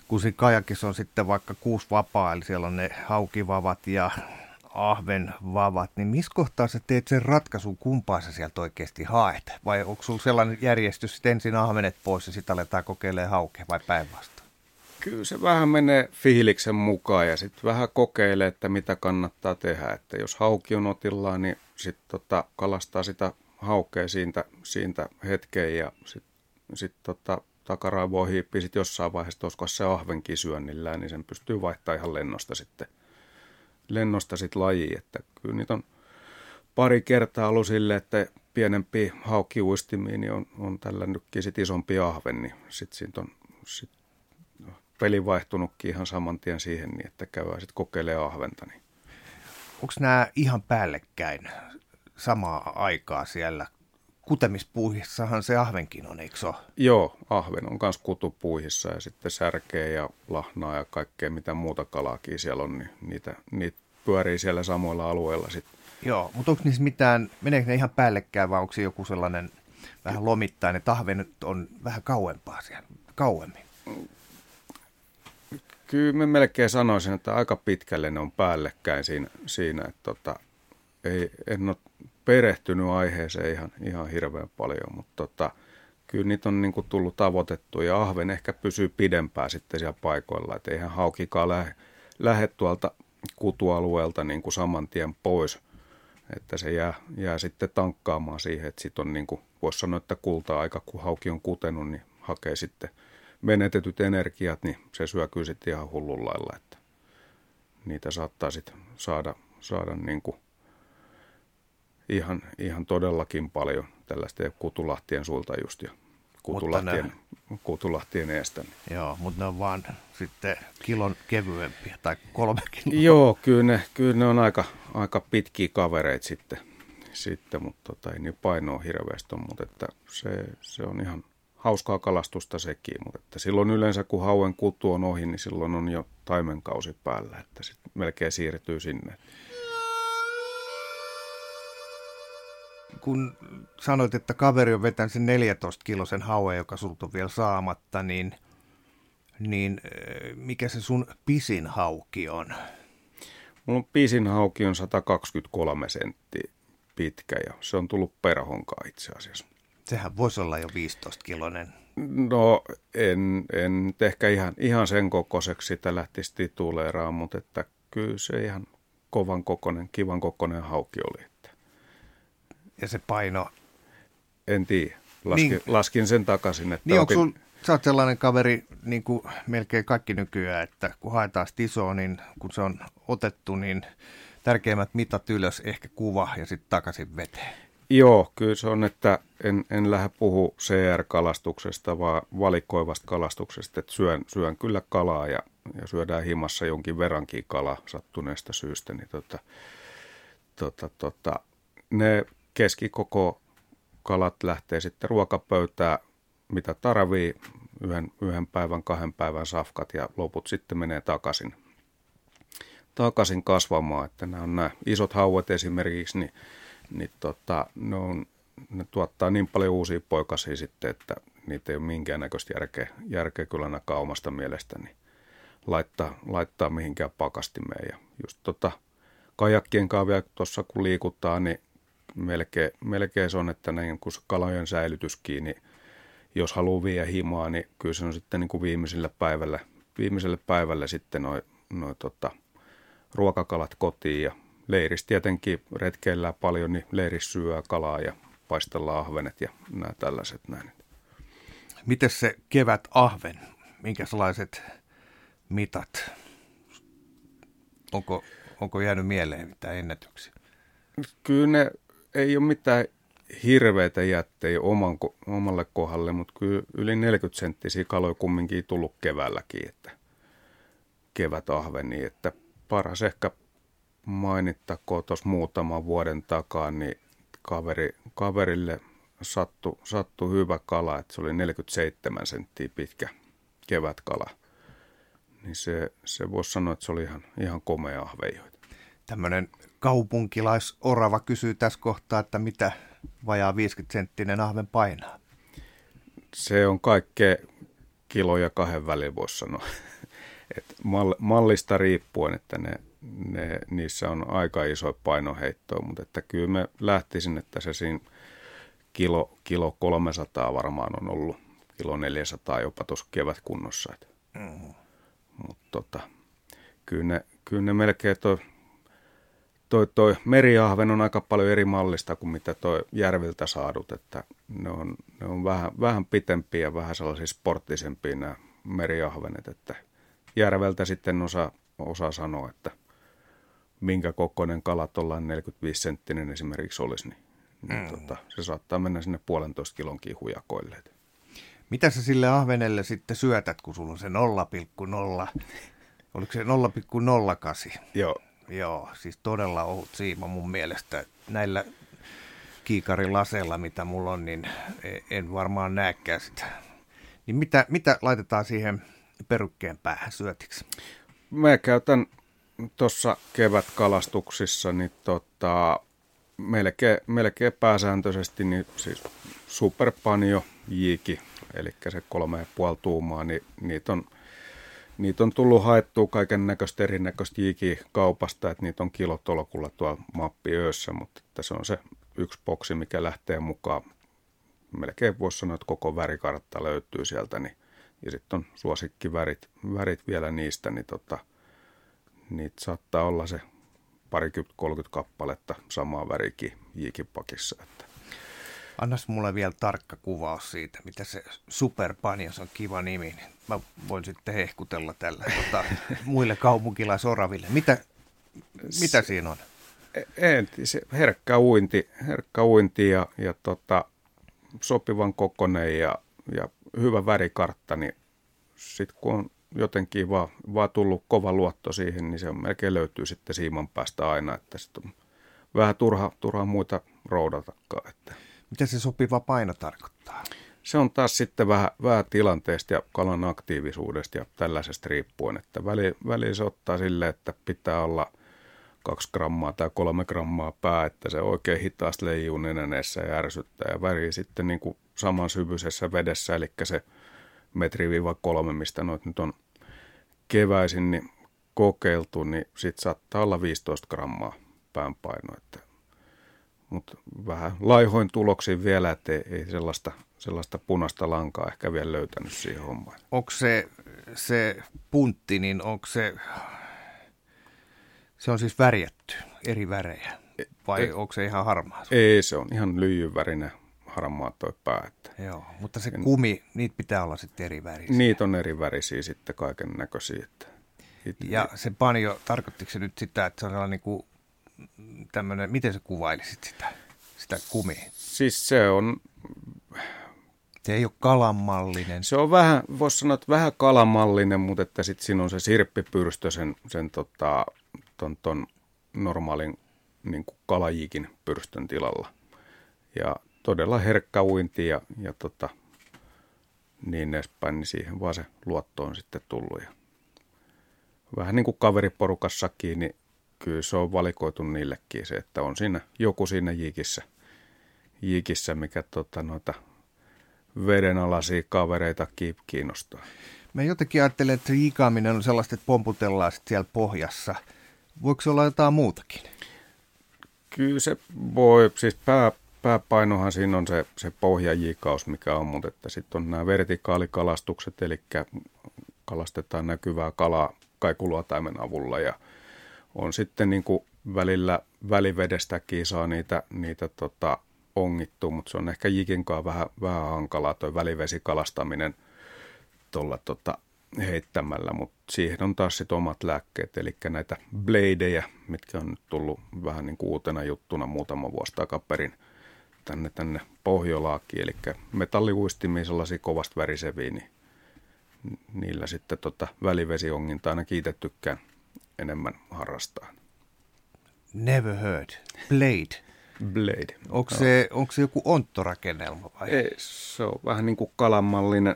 kun siinä kajakissa on sitten vaikka kuusi vapaa, eli siellä on ne haukivavat ja ahven vavat, niin missä kohtaa sä teet sen ratkaisun, kumpaa sä sieltä oikeasti haet? Vai onko sulla sellainen järjestys, että ensin ahvenet pois ja sitten aletaan kokeilemaan hauke vai päinvastoin? Kyllä se vähän menee fiiliksen mukaan ja sitten vähän kokeilee, että mitä kannattaa tehdä. Että jos hauki on otillaan, niin sitten tota, kalastaa sitä haukea siitä, siitä hetkeen ja sitten sit tota, takaraivoa hiippii sitten jossain vaiheessa, olisiko se ahvenkin syönnillään, niin sen pystyy vaihtamaan ihan lennosta sitten – lennosta sit laji, että kyllä niitä on pari kertaa ollut sille, että pienempi haukkiuistimia niin on, on tällä nytkin sit isompi ahven, niin sitten siitä on sit peli vaihtunutkin ihan saman tien siihen, niin että käydään sitten kokeilemaan ahventa. Niin. Onko nämä ihan päällekkäin samaa aikaa siellä kutemispuuhissahan se ahvenkin on, eikö ole? Joo, ahven on myös kutupuihissa ja sitten särkeä ja lahnaa ja kaikkea mitä muuta kalaakin siellä on, niin niitä, niitä pyörii siellä samoilla alueilla sitten. Joo, mutta onko niissä mitään, meneekö ne ihan päällekkäin vai onko se joku sellainen vähän lomittainen, että ahven on vähän kauempaa siellä, kauemmin? Kyllä mä melkein sanoisin, että aika pitkälle ne on päällekkäin siinä, siinä että tota, ei, en ole perehtynyt aiheeseen ihan, ihan hirveän paljon, mutta tota, kyllä niitä on niin kuin tullut tavoitettu ja ahven ehkä pysyy pidempään sitten siellä paikoilla, että eihän haukikaan lähde, lähde tuolta kutualueelta niin kuin saman tien pois, että se jää, jää sitten tankkaamaan siihen, että sitten on niin kuin, voisi sanoa, että kulta-aika, kun hauki on kutenut, niin hakee sitten menetetyt energiat, niin se syökyy sitten ihan hullun lailla, että niitä saattaa sitten saada, saada niin kuin ihan, ihan todellakin paljon tällaista kutulahtien sulta just ja kutulahtien, ne, kutulahtien eestä. Niin. Joo, mutta ne on vaan sitten kilon kevyempiä tai kolme kiloa. Joo, kyllä ne, kyllä ne on aika, aika pitkiä kavereita sitten, sitten mutta tota, ei niin painoa hirveästi on, mutta että se, se on ihan hauskaa kalastusta sekin, mutta että silloin yleensä kun hauen kutu on ohi, niin silloin on jo taimenkausi päällä, että sitten melkein siirtyy sinne. kun sanoit, että kaveri on vetänyt sen 14 kilosen hauen, joka sulta on vielä saamatta, niin, niin eh, mikä se sun pisin hauki on? Mulla on pisin hauki on 123 senttiä pitkä ja se on tullut perhonkaan itse asiassa. Sehän voisi olla jo 15 kilonen. No en, en ehkä ihan, ihan sen kokoiseksi sitä lähtisi tituleeraan, mutta että kyllä se ihan kovan kokonen, kivan kokonen hauki oli ja se paino? En tiedä. Laskin, niin, laskin sen takaisin. Että niin opin... onko sun, sä oot sellainen kaveri, niin kuin melkein kaikki nykyään, että kun haetaan isoa, niin kun se on otettu, niin tärkeimmät mitat ylös, ehkä kuva ja sitten takaisin veteen. Joo, kyllä se on, että en, en lähde puhu CR-kalastuksesta, vaan valikoivasta kalastuksesta, että syön, syön kyllä kalaa ja, ja syödään himassa jonkin verrankin kalaa sattuneesta syystä, niin tota, tota, tota, ne keskikoko kalat lähtee sitten ruokapöytään, mitä tarvii, yhden, yhden päivän, kahden päivän safkat ja loput sitten menee takaisin, takaisin kasvamaan. Että nämä on nämä isot hauet esimerkiksi, niin, niin tota, ne, on, ne tuottaa niin paljon uusia poikasia sitten, että niitä ei ole minkäännäköistä järkeä, järkeä kyllä ainakaan omasta mielestäni laittaa, laittaa mihinkään pakastimeen. Ja just tota, kajakkien kaavia tuossa kun liikuttaa, niin melkein, melkein se on, että näin kun se kalojen säilytys kiinni, jos haluaa viedä himaa, niin kyllä se on sitten niin kuin viimeiselle päivälle, viimeiselle päivälle sitten noin noi tota, ruokakalat kotiin ja leiris tietenkin retkeillään paljon, niin leiris syö kalaa ja paistellaan ahvenet ja nämä tällaiset näin. Miten se kevät ahven, minkälaiset mitat? Onko, onko jäänyt mieleen mitään ennätyksiä? Kyllä ne ei ole mitään hirveitä jättejä oman, omalle kohdalle, mutta kyllä yli 40 senttisiä kaloja kumminkin tullut keväälläkin, että kevät ahveni, että paras ehkä mainittakoon tuossa muutaman vuoden takaa, niin kaveri, kaverille sattui sattu hyvä kala, että se oli 47 senttiä pitkä kevätkala. Niin se, se voisi sanoa, että se oli ihan, ihan komea ahveijoita. Tämmöinen kaupunkilaisorava kysyy tässä kohtaa, että mitä vajaa 50 senttinen ahven painaa? Se on kaikkea kiloja kahden välillä, voisi sanoa. Et mallista riippuen, että ne ne, niissä on aika iso painoheitto, mutta että kyllä me lähtisin, että se siinä kilo, kilo 300 varmaan on ollut, kilo 400 jopa tuossa kevätkunnossa. Mm. Mutta tota, kyllä, ne, kyllä ne melkein toi, toi, toi meriahven on aika paljon eri mallista kuin mitä toi järviltä saadut, että ne on, ne on vähän, vähän pitempiä ja vähän sellaisia sporttisempia nämä meriahvenet, että järveltä sitten osaa, osaa sanoa, että – minkä kokoinen kala tuollainen 45 senttinen esimerkiksi olisi, niin, niin mm. tota, se saattaa mennä sinne puolentoista kilonkin hujakoille. Mitä sä sille ahvenelle sitten syötät, kun sulla on se 0,0? Oliko se 0,08? Joo. Joo, siis todella ohut siima mun mielestä. Näillä kiikarilaseilla, mitä mulla on, niin e- en varmaan näekään sitä. Niin mitä, mitä laitetaan siihen perukkeen päähän syötiksi? Mä käytän tuossa kevätkalastuksissa niin tota, melkein, melkein pääsääntöisesti niin siis superpanjo jiiki, eli se kolme ja puoli tuumaa, niin niitä on, niitä on tullut haettua kaiken näköistä erinäköistä jiiki kaupasta, että niitä on kilotolkulla tuolla mappiöössä, mutta se on se yksi boksi, mikä lähtee mukaan. Melkein voisi sanoa, että koko värikartta löytyy sieltä, niin, ja sitten on suosikkivärit värit vielä niistä, niin tota, niitä saattaa olla se parikymmentä, 30 kappaletta samaa värikin jiikipakissa. Että. Annas mulle vielä tarkka kuvaus siitä, mitä se Superpanios on kiva nimi. Niin mä voin sitten hehkutella tällä tota, muille kaupunkilaisoraville. Mitä, mitä siinä on? En, se herkkä uinti, herkkä uinti ja, ja tota, sopivan kokonen ja, ja hyvä värikartta, niin sitten kun on jotenkin vaan, vaan tullut kova luotto siihen, niin se on melkein löytyy sitten siiman päästä aina, että sitten on vähän turha, turha muita roudatakaan. Että. Mitä se sopiva paino tarkoittaa? Se on taas sitten vähän, vähän tilanteesta ja kalan aktiivisuudesta ja tällaisesta riippuen, että väli, väli se ottaa sille, että pitää olla kaksi grammaa tai kolme grammaa pää, että se oikein hitaasti leijuu nenäneessä ja ärsyttää ja väri sitten niin kuin saman syvyisessä vedessä, eli se metri-kolme, mistä noit nyt on keväisin niin kokeiltu, niin sit saattaa olla 15 grammaa päänpaino. Että, mutta vähän laihoin tuloksiin vielä, että ei, ei sellaista, sellaista punaista lankaa ehkä vielä löytänyt siihen hommaan. Onko se, se puntti, niin onko se, se on siis värjätty eri värejä vai e, onko se ihan harmaa? Ei, se on ihan lyijyvärinen harmaa toi pää. Että Joo, mutta se kumi, niitä pitää olla sitten eri värisiä. Niitä on eri värisiä sitten kaiken näköisiä. Ja se panio, tarkoittiko se nyt sitä, että se on sellainen niin tämmöinen, miten sä kuvailisit sitä, sitä kumia? Siis se on... Se ei ole kalamallinen. Se on vähän, voisi sanoa, että vähän kalamallinen, mutta että sitten siinä on se sirppipyrstö sen, sen tota, ton, ton normaalin niin kuin kalajikin pyrstön tilalla. Ja todella herkkä uinti ja, ja tota, niin edespäin, niin siihen vaan se luotto on sitten tullut. Ja vähän niin kuin kaveriporukassakin, niin kyllä se on valikoitu niillekin se, että on siinä joku siinä jikissä, jikissä, mikä tota, noita vedenalaisia kavereita kiinnostaa. Mä jotenkin ajattelen, että se jikaaminen on sellaista, että pomputellaan siellä pohjassa. Voiko se olla jotain muutakin? Kyllä se voi, siis pää, pääpainohan siinä on se, se pohjajikaus, mikä on, mutta että sitten on nämä vertikaalikalastukset, eli kalastetaan näkyvää kalaa kaikuluotaimen avulla ja on sitten niin kuin välillä välivedestäkin saa niitä, niitä tota, ongittu, mutta se on ehkä jikinkaan vähän, vähän hankalaa tuo välivesikalastaminen tuolla tota, heittämällä, mutta siihen on taas sitten omat lääkkeet, eli näitä bladeja, mitkä on nyt tullut vähän niin kuin uutena juttuna muutama vuosi takaperin tänne, tänne Pohjolaakin, eli metalliuistimia sellaisia kovasti väriseviä, niin niillä sitten tota välivesionginta aina kiitettykään enemmän harrastaa. Never heard. Blade. Blade. Onko se, onko se joku onttorakennelma vai? Ei, se on vähän niin kuin kalamallinen,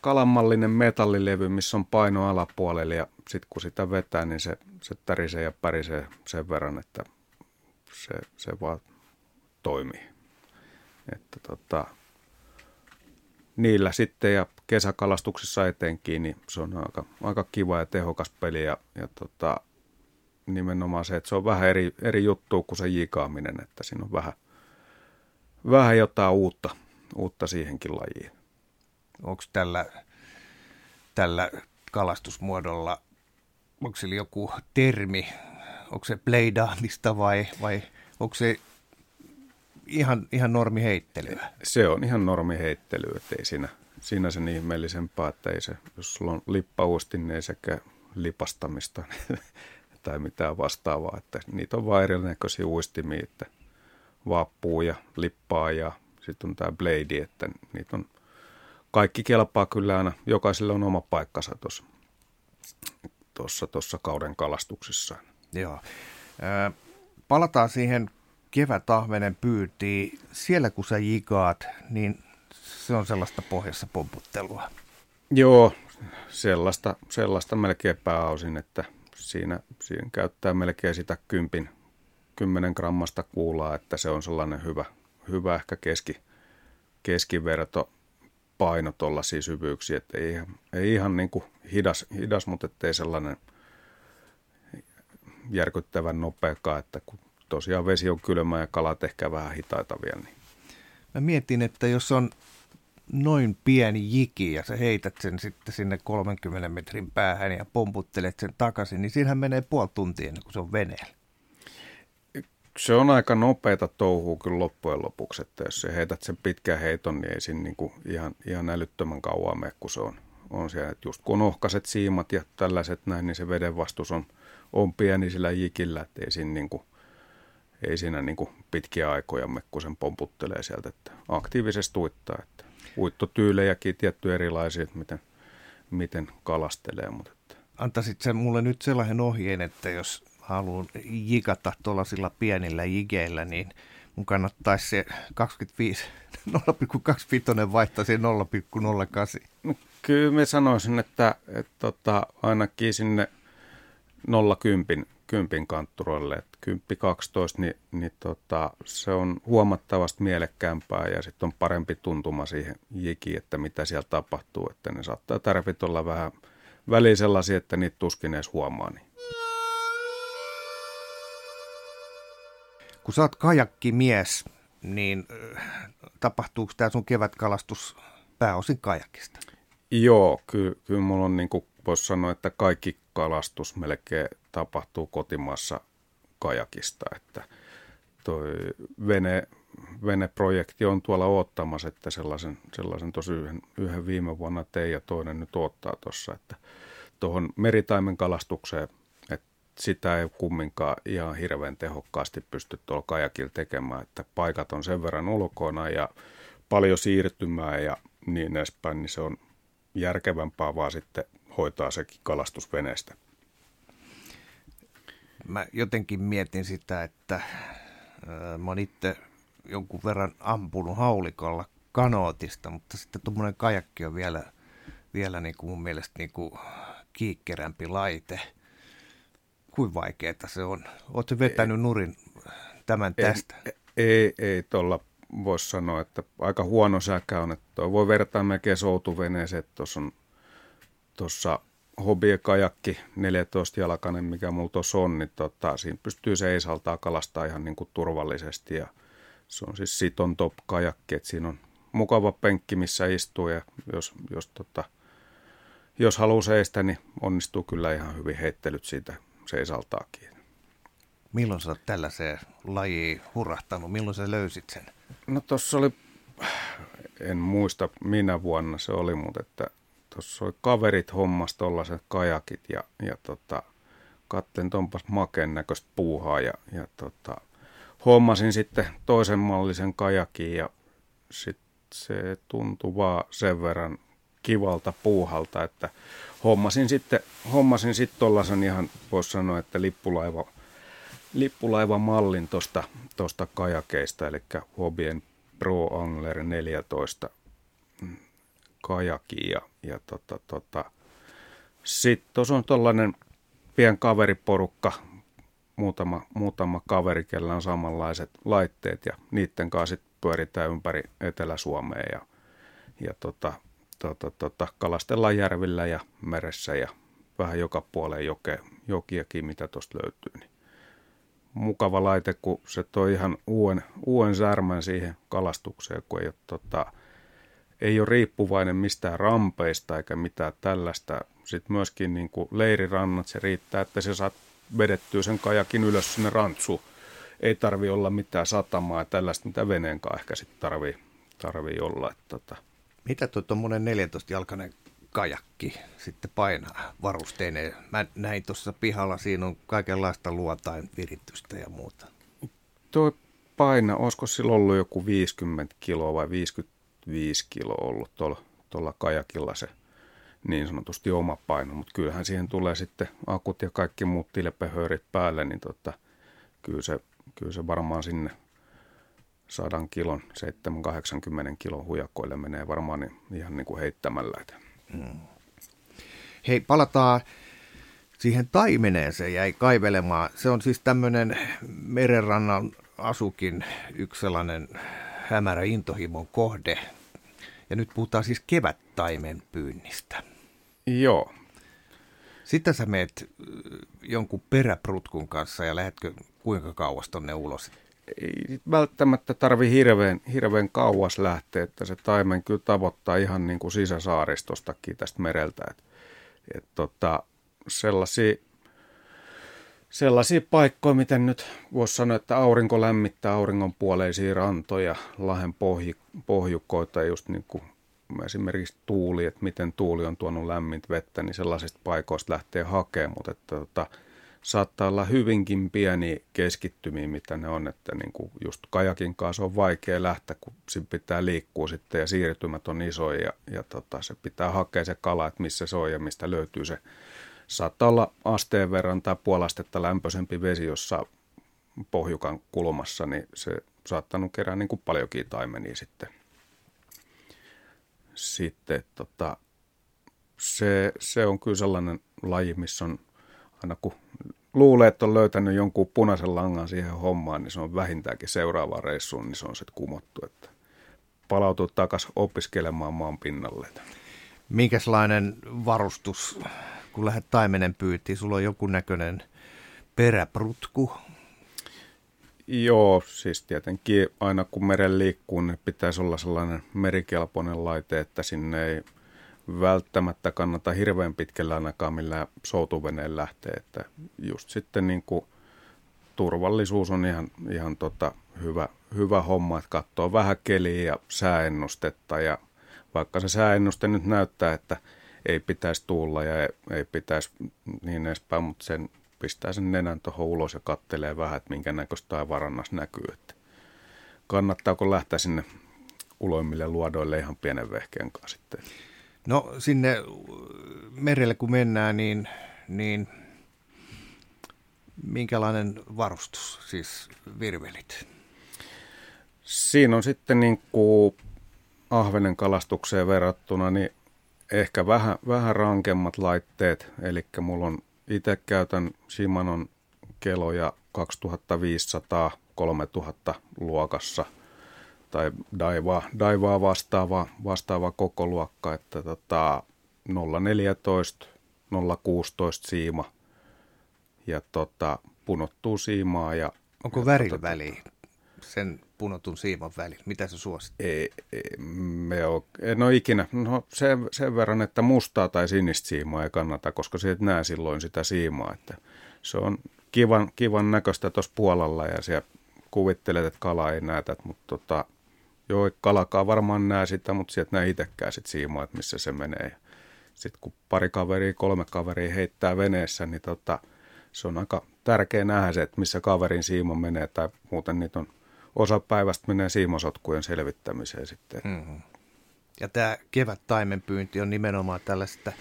kalamallinen metallilevy, missä on paino alapuolella ja sitten kun sitä vetää, niin se, se tärisee ja pärisee sen verran, että se, se vaan toimii. Että tota, niillä sitten ja kesäkalastuksessa etenkin, niin se on aika, aika kiva ja tehokas peli ja, ja tota, nimenomaan se, että se on vähän eri, eri juttu kuin se jikaaminen, että siinä on vähän, vähän jotain uutta, uutta siihenkin lajiin. Onko tällä, tällä kalastusmuodolla, onko sillä joku termi, onko se playdaamista vai, vai onko se ihan, ihan normiheittelyä? Se on ihan normiheittelyä, että ei siinä, siinä sen ihmeellisempaa, että ei se, jos sulla on lippauustin, niin ei sekä lipastamista tai mitään vastaavaa. Että niitä on vain erinäköisiä uistimia, että vappuu ja lippaa ja sitten on tämä blade, että niitä on kaikki kelpaa kyllä aina. Jokaiselle on oma paikkansa tuossa tuossa, tuossa kauden kalastuksessa. Joo. palataan siihen kevätahvenen pyyntiin. Siellä kun sä jikaat, niin se on sellaista pohjassa pomputtelua. Joo, sellaista, sellaista melkein pääosin, että siinä, siinä käyttää melkein sitä kympin, 10 grammasta kuulaa, että se on sellainen hyvä, hyvä ehkä keski, keskiverto paino tuollaisia syvyyksiä, että ei, ei ihan niin kuin hidas, hidas, mutta ettei sellainen järkyttävän nopeakaan, että kun tosiaan vesi on kylmä ja kalat ehkä vähän hitaita vielä. Niin. Mä mietin, että jos on noin pieni jiki ja sä heität sen sitten sinne 30 metrin päähän ja pomputtelet sen takaisin, niin siinähän menee puoli tuntia ennen kuin se on veneellä. Se on aika nopeata touhua kyllä loppujen lopuksi, että jos sä heität sen pitkän heiton, niin ei siinä niin kuin ihan, ihan älyttömän kauan mene, kun se on, on siellä. Että just kun on ohkaiset siimat ja tällaiset näin, niin se veden vastus on, on pieni sillä jikillä, että ei siinä, niin kuin, ei siinä niin kuin pitkiä aikoja mene, kun sen pomputtelee sieltä, että aktiivisesti uittaa. Että uittotyylejäkin tietty erilaisia, että miten, miten kalastelee. Mutta että. Antaisit sen mulle nyt sellainen ohjeen, että jos haluan jikata tuollaisilla pienillä jigeillä, niin mun kannattaisi se 25, 0,25 vaihtaa se 0,08. No, kyllä mä sanoisin, että, että, että tota, ainakin sinne 0,10 kympin kantturoille, että kymppi 12, niin, niin tota, se on huomattavasti mielekkäämpää ja sitten on parempi tuntuma siihen jikiin, että mitä siellä tapahtuu, että ne saattaa tarvita olla vähän väliin sellaisia, että niitä tuskin edes huomaa. Niin. Kun sä oot kajakkimies, niin tapahtuuko tämä sun kevätkalastus pääosin kajakista? Joo, kyllä, kyllä mulla on niin kuin voisi sanoa, että kaikki kalastus melkein tapahtuu kotimaassa kajakista, että toi vene, veneprojekti on tuolla oottamassa, että sellaisen, sellaisen tosi yhden, yhden viime vuonna tein ja toinen nyt ottaa tuossa, että tuohon meritaimen kalastukseen, että sitä ei kumminkaan ihan hirveän tehokkaasti pysty tuolla kajakilla tekemään, että paikat on sen verran ulkona ja paljon siirtymää ja niin edespäin, niin se on järkevämpää vaan sitten hoitaa sekin kalastusveneestä. Mä jotenkin mietin sitä, että mä oon itse jonkun verran ampunut haulikolla kanootista, mutta sitten tuommoinen kajakki on vielä, vielä niin kuin mun mielestä niin kuin kiikkerämpi laite. Kuin vaikeaa se on? Oletko vetänyt nurin tämän tästä? En, Ei, ei tuolla voisi sanoa, että aika huono säkä on. Että voi vertaa melkein soutuveneeseen, että tuossa on tuossa kajakki 14-jalkainen, mikä mulla tuossa on, niin tota, siinä pystyy seisaltaa kalastaa ihan niin kuin turvallisesti. Ja se on siis siton top kajakki, että siinä on mukava penkki, missä istuu ja jos, jos, tota, jos haluaa seistä, niin onnistuu kyllä ihan hyvin heittelyt siitä seisaltaakin. Milloin sä oot tällaiseen lajiin hurahtanut? Milloin sä löysit sen? No tuossa oli, en muista minä vuonna se oli, mutta että tuossa oli kaverit hommas tuollaiset kajakit ja, ja tota, kattelin tuonpas maken näköistä puuhaa ja, ja tota, hommasin sitten toisen mallisen kajakin ja sitten se tuntui vaan sen verran kivalta puuhalta, että hommasin sitten, hommasin sitten tuollaisen ihan, voisi sanoa, että lippulaiva, lippulaivamallin tuosta tosta kajakeista, eli Hobien Pro Angler 14 kajaki ja, ja tota, tota. sitten tuossa on tuollainen pien kaveriporukka, muutama, muutama kaveri, kellä on samanlaiset laitteet ja niiden kanssa sit pyöritään ympäri Etelä-Suomea ja, ja tota, tota, tota, kalastellaan järvillä ja meressä ja vähän joka puoleen joke, jokiakin, mitä tuosta löytyy. Niin mukava laite, kun se toi ihan uuden, uuden särmän siihen kalastukseen, kun ei ole, tota, ei ole riippuvainen mistään rampeista eikä mitään tällaista. Sitten myöskin niin kuin leirirannat, se riittää, että se saat vedettyä sen kajakin ylös sinne rantsuun ei tarvi olla mitään satamaa ja tällaista, mitä veneen kanssa ehkä sitten tarvii, tarvii olla. Että tota. Mitä tuo tuommoinen 14-jalkainen kajakki sitten painaa varusteineen? Mä näin tuossa pihalla, siinä on kaikenlaista luotain viritystä ja muuta. Tuo paina, olisiko sillä ollut joku 50 kiloa vai 55 kiloa ollut tuolla, tuolla kajakilla se niin sanotusti oma paino, mutta kyllähän siihen tulee sitten akut ja kaikki muut tilpehöörit päälle, niin tota, kyllä se kyllä se varmaan sinne sadan kilon, 7-80 kilon hujakoille menee varmaan niin, ihan niin kuin heittämällä. Hmm. Hei, palataan siihen taimeneen se jäi kaivelemaan. Se on siis tämmöinen merenrannan asukin yksi sellainen hämärä intohimon kohde. Ja nyt puhutaan siis kevättaimen pyynnistä. Joo. Sitten sä meet jonkun peräprutkun kanssa ja lähdetkö kuinka kauas tonne ulos? Ei välttämättä tarvi hirveän, hirveän kauas lähteä, että se taimen kyllä tavoittaa ihan niin kuin sisäsaaristostakin tästä mereltä. Et, et tota, sellaisia, sellaisia paikkoja, miten nyt voisi sanoa, että aurinko lämmittää auringon puoleisia rantoja, lahen pohj, pohjukkoita, just niin kuin esimerkiksi tuuli, että miten tuuli on tuonut lämmintä vettä, niin sellaisista paikoista lähtee hakemaan, mutta että, tota, saattaa olla hyvinkin pieni keskittymiä, mitä ne on, että niin kuin just kajakin kanssa on vaikea lähteä, kun siinä pitää liikkua sitten ja siirtymät on isoja ja, ja tota, se pitää hakea se kala, että missä se on ja mistä löytyy se. Saattaa olla asteen verran tai puolastetta lämpöisempi vesi, jossa pohjukan kulmassa, niin se saattanut kerää niin kuin paljonkin taimenia sitten. Sitten tota, se, se on kyllä sellainen laji, missä on aina kun luulee, että on löytänyt jonkun punaisen langan siihen hommaan, niin se on vähintäänkin seuraavaan reissuun, niin se on sitten kumottu, että palautuu takaisin opiskelemaan maan pinnalle. Minkälainen varustus, kun lähdet taimenen pyytiin, sulla on joku näköinen peräprutku? Joo, siis tietenkin aina kun meren liikkuu, niin pitäisi olla sellainen merikelpoinen laite, että sinne ei – välttämättä kannata hirveän pitkällä ainakaan millään soutuveneen lähteä, että just sitten niin kuin turvallisuus on ihan, ihan tota hyvä, hyvä homma, että katsoo vähän keliä ja sääennustetta ja vaikka se sääennuste nyt näyttää, että ei pitäisi tulla ja ei, ei pitäisi niin edespäin, mutta sen pistää sen nenän tuohon ulos ja kattelee vähän, että minkä näköistä tämä varannas näkyy. Että kannattaako lähteä sinne uloimmille luodoille ihan pienen vehkeen kanssa sitten. No sinne merelle kun mennään, niin, niin minkälainen varustus, siis virvelit? Siinä on sitten niin kuin ahvenen kalastukseen verrattuna niin ehkä vähän, vähän rankemmat laitteet. Eli mulla on itse käytän Shimanon keloja 2500-3000 luokassa tai daivaa, daivaa vastaava, vastaava koko luokka, että tota, 014, 016 siima ja tota, punottuu siimaa. Ja, Onko värillä tota, väliä? sen punotun siiman välillä? Mitä se suosit? Ei, ei me ole, en ole ikinä. No sen, sen verran, että mustaa tai sinistä siimaa ei kannata, koska se et näe silloin sitä siimaa. Että se on kivan, kivan näköistä tuossa puolella ja siellä kuvittelet, että kala ei näytä, mutta tota, joo, kalakaan varmaan näe sitä, mutta sieltä näe itsekään sit siimaa, että missä se menee. Sitten kun pari kaveria, kolme kaveria heittää veneessä, niin tota, se on aika tärkeä nähdä se, että missä kaverin siima menee, tai muuten niitä on osa päivästä menee siimosotkujen selvittämiseen sitten. Mm-hmm. Ja tämä kevät taimenpyynti on nimenomaan tällaista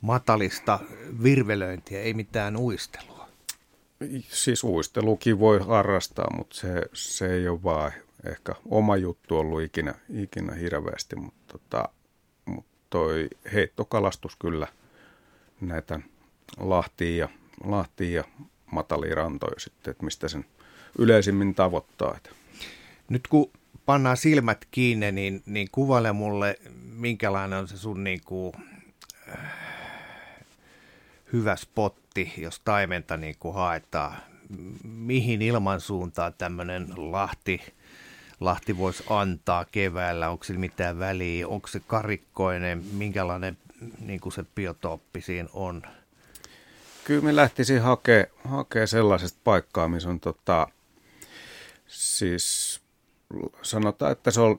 matalista virvelöintiä, ei mitään uistelua. Siis uistelukin voi harrastaa, mutta se, se ei ole vaan ehkä oma juttu ollut ikinä, ikinä hirveästi, mutta tota, mut toi heittokalastus kyllä näitä lahtia ja, lahtia ja matalia rantoja sitten, että mistä sen yleisimmin tavoittaa. Että. Nyt kun pannaan silmät kiinni, niin, niin kuvaile mulle, minkälainen on se sun niin kuin, äh, hyvä spotti, jos taimenta niin kuin haetaan. Mihin ilmansuuntaan tämmöinen lahti, lahti voisi antaa keväällä? Onko sillä mitään väliä? Onko se karikkoinen? Minkälainen niin kuin se biotooppi siinä on? Kyllä me lähtisin hakemaan hakee sellaisesta paikkaa, missä on tota, siis sanotaan, että se on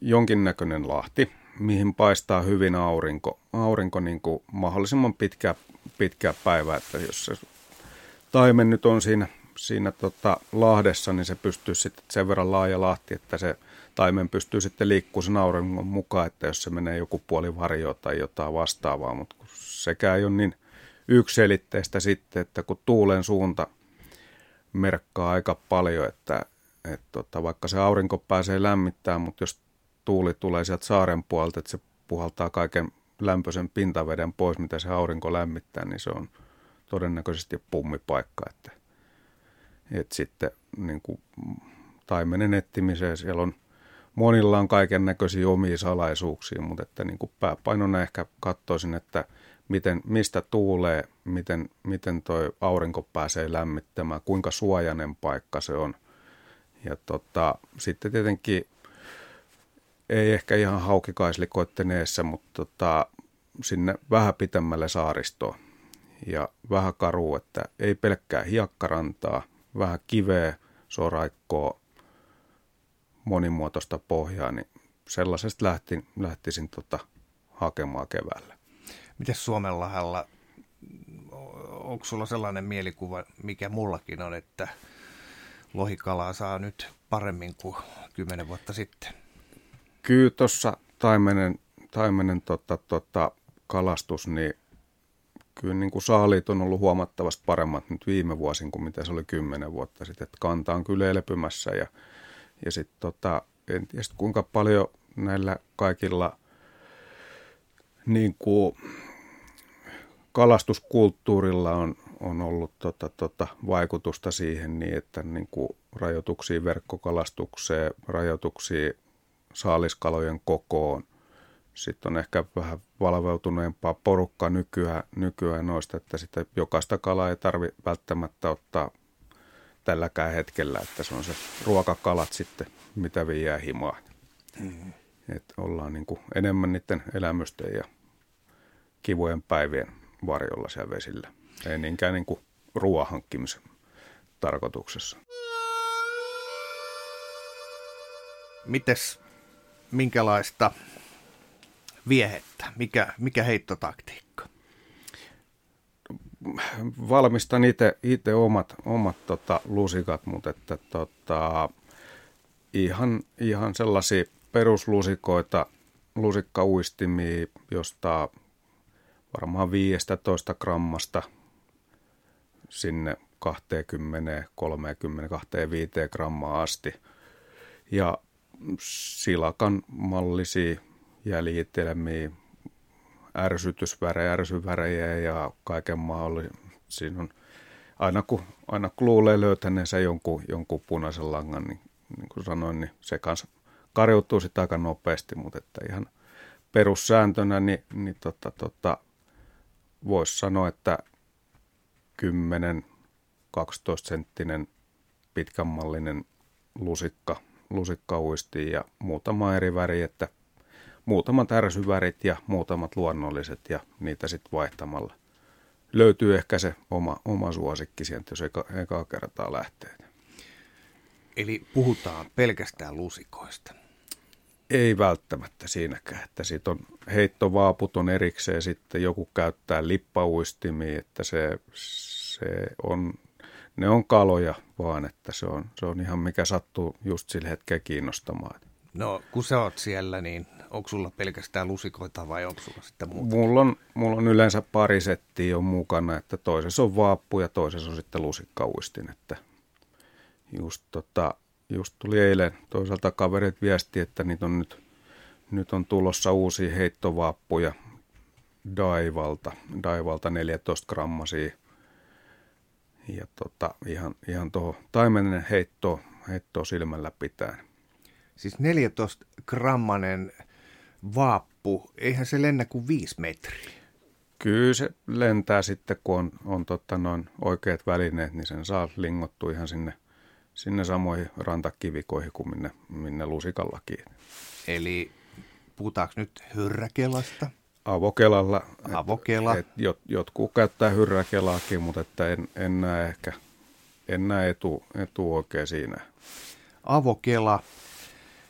jonkinnäköinen lahti, mihin paistaa hyvin aurinko, aurinko niin kuin mahdollisimman pitkä, pitkä päivä, että jos se taimen nyt on siinä, siinä tota lahdessa, niin se pystyy sitten sen verran laaja lahti, että se taimen pystyy sitten liikkumaan sen auringon mukaan, että jos se menee joku puoli varjoa tai jotain vastaavaa, mutta sekään ei ole niin ykselitteistä sitten, että kun tuulen suunta merkkaa aika paljon, että et tota, vaikka se aurinko pääsee lämmittämään, mutta jos tuuli tulee sieltä saaren puolelta, että se puhaltaa kaiken lämpöisen pintaveden pois, mitä se aurinko lämmittää, niin se on todennäköisesti pummipaikka. Että, et sitten niin kuin taimenen etsimiseen siellä on monilla on kaiken näköisiä omia salaisuuksia, mutta että niin kuin pääpainona ehkä katsoisin, että miten, mistä tuulee, miten, miten toi aurinko pääsee lämmittämään, kuinka suojainen paikka se on – ja tota, sitten tietenkin ei ehkä ihan haukikaislikoitten eessä, mutta tota, sinne vähän pitemmälle saaristoon ja vähän karu, että ei pelkkää hiekkarantaa, vähän kiveä, soraikkoa, monimuotoista pohjaa, niin sellaisesta lähtin, lähtisin tota hakemaan keväällä. Miten Suomenlahdella, onko sulla sellainen mielikuva, mikä mullakin on, että lohikalaa saa nyt paremmin kuin kymmenen vuotta sitten? Kyllä tuossa taimenen, taimenen tota, tota, kalastus, niin kyllä niin kuin saaliit on ollut huomattavasti paremmat nyt viime vuosin kuin mitä se oli kymmenen vuotta sitten. Et kanta on kyllä elpymässä ja, ja sitten tota, en tiedä kuinka paljon näillä kaikilla niin kuin kalastuskulttuurilla on, on ollut tota, tota, vaikutusta siihen niin, että niin kuin rajoituksia verkkokalastukseen, rajoituksia saaliskalojen kokoon. Sitten on ehkä vähän valveutuneempaa porukkaa nykyään, nykyään noista, että sitten jokaista kalaa ei tarvi välttämättä ottaa tälläkään hetkellä, että se on se ruokakalat sitten, mitä viiää himaa. Mm-hmm. Että ollaan niin kuin enemmän niiden elämysten ja kivojen päivien varjolla siellä vesillä. Ei niinkään niin kuin ruoan hankkimisen tarkoituksessa. Mites, minkälaista viehettä, mikä, mikä heittotaktiikka? Valmistan itse omat, omat tota, lusikat, mutta että, tota, ihan, ihan sellaisia peruslusikoita, lusikkauistimia, josta varmaan 15 grammasta sinne 20, 30, 25 grammaa asti. Ja silakan mallisia jäljitelmiä, ärsytysvärejä, ärsyvärejä ja kaiken mahdollisia. Aina kun, aina kun luulee löytäneensä jonkun, jonkun punaisen langan, niin, niin kuin sanoin, niin se kanssa karjoutuu sitten aika nopeasti, mutta että ihan perussääntönä niin, niin tota, tota, voisi sanoa, että 10-12 senttinen pitkänmallinen lusikka, lusikka uistiin ja muutama eri väri, että muutamat ärsyvärit ja muutamat luonnolliset ja niitä sitten vaihtamalla. Löytyy ehkä se oma, oma suosikki sieltä, jos eka, eka kertaa lähtee. Eli puhutaan pelkästään lusikoista. Ei välttämättä siinäkään, että siitä on heittovaaput on erikseen, sitten joku käyttää lippauistimia, että se, se on, ne on kaloja vaan, että se on, se on ihan mikä sattuu just sillä hetkellä kiinnostamaan. No kun sä oot siellä, niin onko sulla pelkästään lusikoita vai onko sulla sitten muuta? Mulla on, mulla on yleensä pari settiä on mukana, että toisessa on vaappu ja toisessa on sitten lusikkauistin, että just tota, just tuli eilen toisaalta kaverit viesti, että niitä on nyt, nyt on tulossa uusia heittovaappuja Daivalta, Daivalta 14 grammasia. Ja tota, ihan, ihan tuohon taimenen heitto, heitto silmällä pitää. Siis 14 grammanen vaappu, eihän se lennä kuin 5 metriä. Kyllä se lentää sitten, kun on, on totta noin oikeat välineet, niin sen saa lingottua ihan sinne – sinne samoihin rantakivikoihin kuin minne, minne lusikallakin. Eli puhutaanko nyt hyrräkelasta? Avokelalla. Avokela. Et, et, jot, jotkut käyttää hyrräkelaakin, mutta että en, en näe ehkä, en näe etu, etu oikein siinä. Avokela.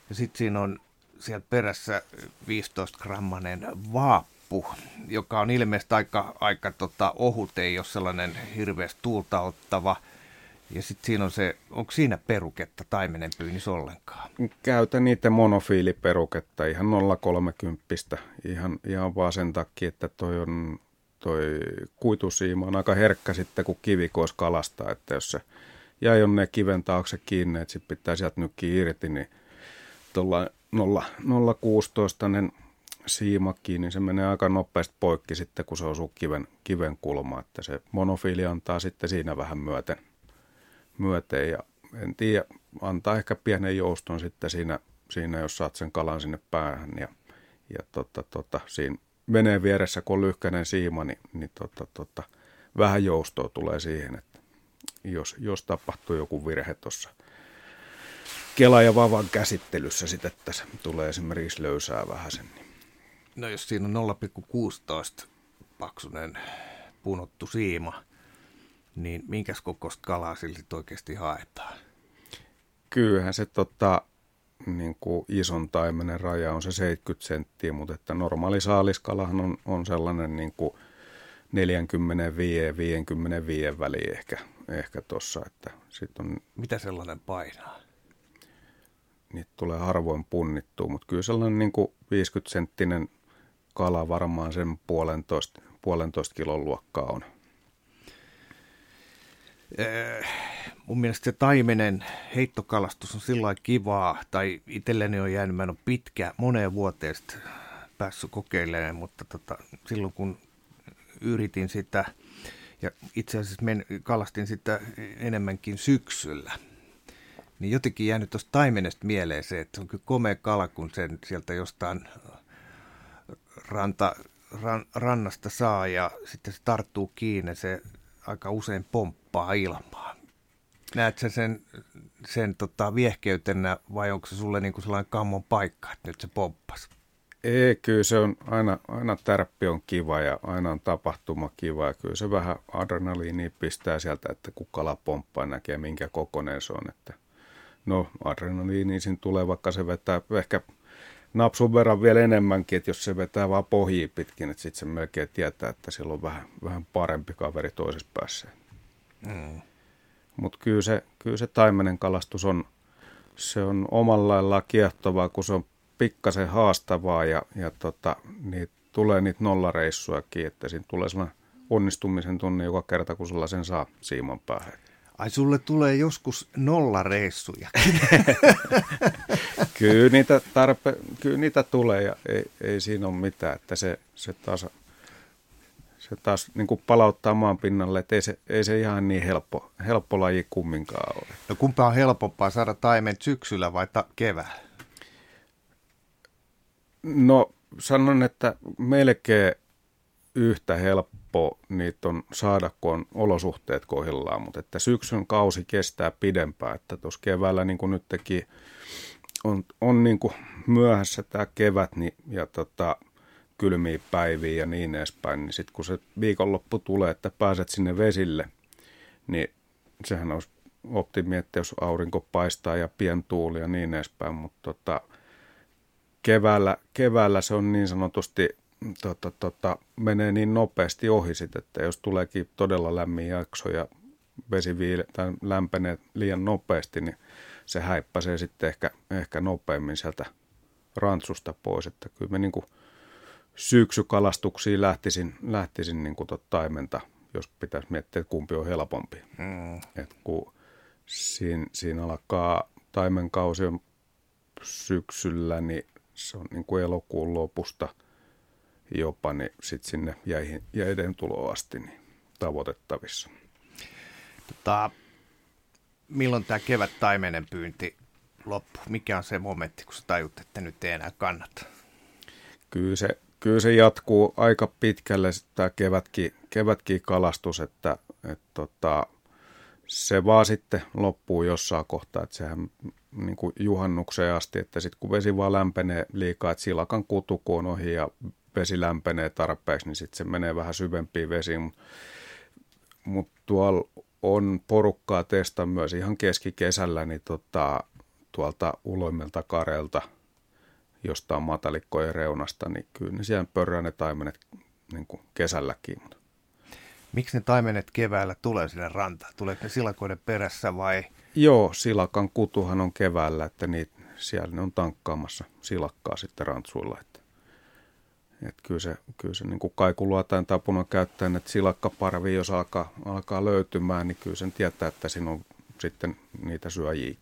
Ja sitten siinä on sieltä perässä 15-grammanen vaappu, joka on ilmeisesti aika, aika tota, ohut, ei ole sellainen hirveästi tuulta ottava – ja sitten siinä on se, onko siinä peruketta taimenen pyynnissä ollenkaan? Käytän niitä monofiiliperuketta ihan 0,30. Ihan, ihan vaan sen takia, että toi on toi kuitusiima on aika herkkä sitten, kun kivikois kalastaa, että jos se jäi jonne kiven taakse kiinni, että sitten pitää sieltä nykki irti, niin tuolla 0,16 siima kiinni, niin se menee aika nopeasti poikki sitten, kun se osuu kiven, kiven kulma, että se monofiili antaa sitten siinä vähän myöten – myöten ja en tiedä, antaa ehkä pienen jouston sitten siinä, siinä jos saat sen kalan sinne päähän ja, ja tota, tota, siinä veneen vieressä, kun on lyhkäinen siima, niin, niin tota, tota, vähän joustoa tulee siihen, että jos, jos tapahtuu joku virhe tuossa Kela ja Vavan käsittelyssä sitten, että tulee esimerkiksi löysää vähän sen. Niin. No jos siinä on 0,16 paksunen punottu siima, niin minkäs kokoista kalaa silti oikeasti haetaan? Kyllähän se tota, niin kuin ison taimenen raja on se 70 senttiä, mutta että normaali saaliskalahan on, on sellainen niin kuin 45-55 väliin ehkä, ehkä tossa, että sit on... Mitä sellainen painaa? Niitä tulee harvoin punnittua, mutta kyllä sellainen niin kuin 50 senttinen kala varmaan sen puolentoista, puolentoista kilon luokkaa on. Äh, mun mielestä se taimenen heittokalastus on sillä kivaa, tai itselleni on jäänyt, mä en ole pitkä, moneen vuoteen päässyt kokeilemaan, mutta tota, silloin kun yritin sitä, ja itse asiassa men, kalastin sitä enemmänkin syksyllä, niin jotenkin jäänyt tuosta taimenesta mieleen se, että se on kyllä komea kala, kun sen sieltä jostain ranta, ran, rannasta saa ja sitten se tarttuu kiinni, se aika usein pomppaa ilmaa. Näet sä sen, sen tota, viehkeytenä vai onko se sulle niinku sellainen kammon paikka, että nyt se pomppas? Ei, kyllä se on aina, aina tärppi on kiva ja aina on tapahtuma kiva ja kyllä se vähän adrenaliini pistää sieltä, että kun kala pomppaa näkee minkä kokoinen se on. Että no adrenaliini siinä tulee, vaikka se vetää ehkä napsun verran vielä enemmänkin, että jos se vetää vaan pohjia pitkin, että sitten se melkein tietää, että sillä on vähän, vähän parempi kaveri toisessa päässä. Mm. Mutta kyllä se, kyllä se taimenen kalastus on, se on omalla lailla kiehtovaa, kun se on pikkasen haastavaa ja, ja tota, niin tulee niitä nollareissuakin, että siinä tulee sellainen onnistumisen tunne joka kerta, kun sulla sen saa siiman päähän. Ai sulle tulee joskus nollareissuja. kyllä, niitä tarpe, kyllä niitä tulee ja ei, ei siinä ole mitään, että se, se taas se taas niin kuin palauttaa maan pinnalle, että ei se, ei se ihan niin helppo, helppo laji kumminkaan ole. No kumpa on helpompaa saada taimen syksyllä vai ta- keväällä? No sanon, että melkein yhtä helppo niitä on saada, kun on olosuhteet kohdillaan, mutta että syksyn kausi kestää pidempään, että tuossa keväällä niin kuin nyt teki, on, on niin kuin myöhässä tämä kevät niin, ja tota, kylmiä päiviä ja niin edespäin, niin sitten kun se viikonloppu tulee, että pääset sinne vesille, niin sehän olisi optimi, että jos aurinko paistaa ja pientuuli ja niin edespäin, mutta tota, keväällä, keväällä se on niin sanotusti tota, tota, menee niin nopeasti ohi sit, että jos tuleekin todella lämmin jakso ja vesi viile, tai lämpenee liian nopeasti, niin se häippäsee sitten ehkä, ehkä nopeammin sieltä rantsusta pois. Että kyllä me niin kuin syksykalastuksiin lähtisin, lähtisin niin kuin taimenta, jos pitäisi miettiä, että kumpi on helpompi. Mm. Et kun siinä, siinä alkaa taimenkausi on syksyllä, niin se on niin kuin elokuun lopusta jopa niin sitten sinne jäihin, jäiden tuloa asti niin tavoitettavissa. Tota, milloin tämä kevät taimenen pyynti loppu? Mikä on se momentti, kun sä tajut, että nyt ei enää kannata? Kyllä se, kyllä se jatkuu aika pitkälle tämä kevätkin, kevätkin kalastus, että, että tota, se vaan sitten loppuu jossain kohtaa, että sehän niin kuin juhannukseen asti, että sitten kun vesi vaan lämpenee liikaa, että silakan kutu kun on ohi ja vesi lämpenee tarpeeksi, niin sitten se menee vähän syvempiin vesiin. Mutta mut tuolla on porukkaa testa myös ihan keskikesällä niin tota, tuolta uloimmelta kareelta, jostain matalikkojen reunasta, niin kyllä ne siellä pörrää ne taimenet niin kuin kesälläkin. Miksi ne taimenet keväällä tulee sinne rantaan? Tuleeko ne silakoiden perässä vai? Joo, silakan kutuhan on keväällä, että niitä, siellä ne on tankkaamassa silakkaa sitten rantsuilla. Että, että kyllä se, kyllä se niin kuin kaikuluotain tapuna käyttäen, että silakkaparvi, jos alkaa, alkaa löytymään, niin kyllä sen tietää, että siinä on sitten niitä syöjiä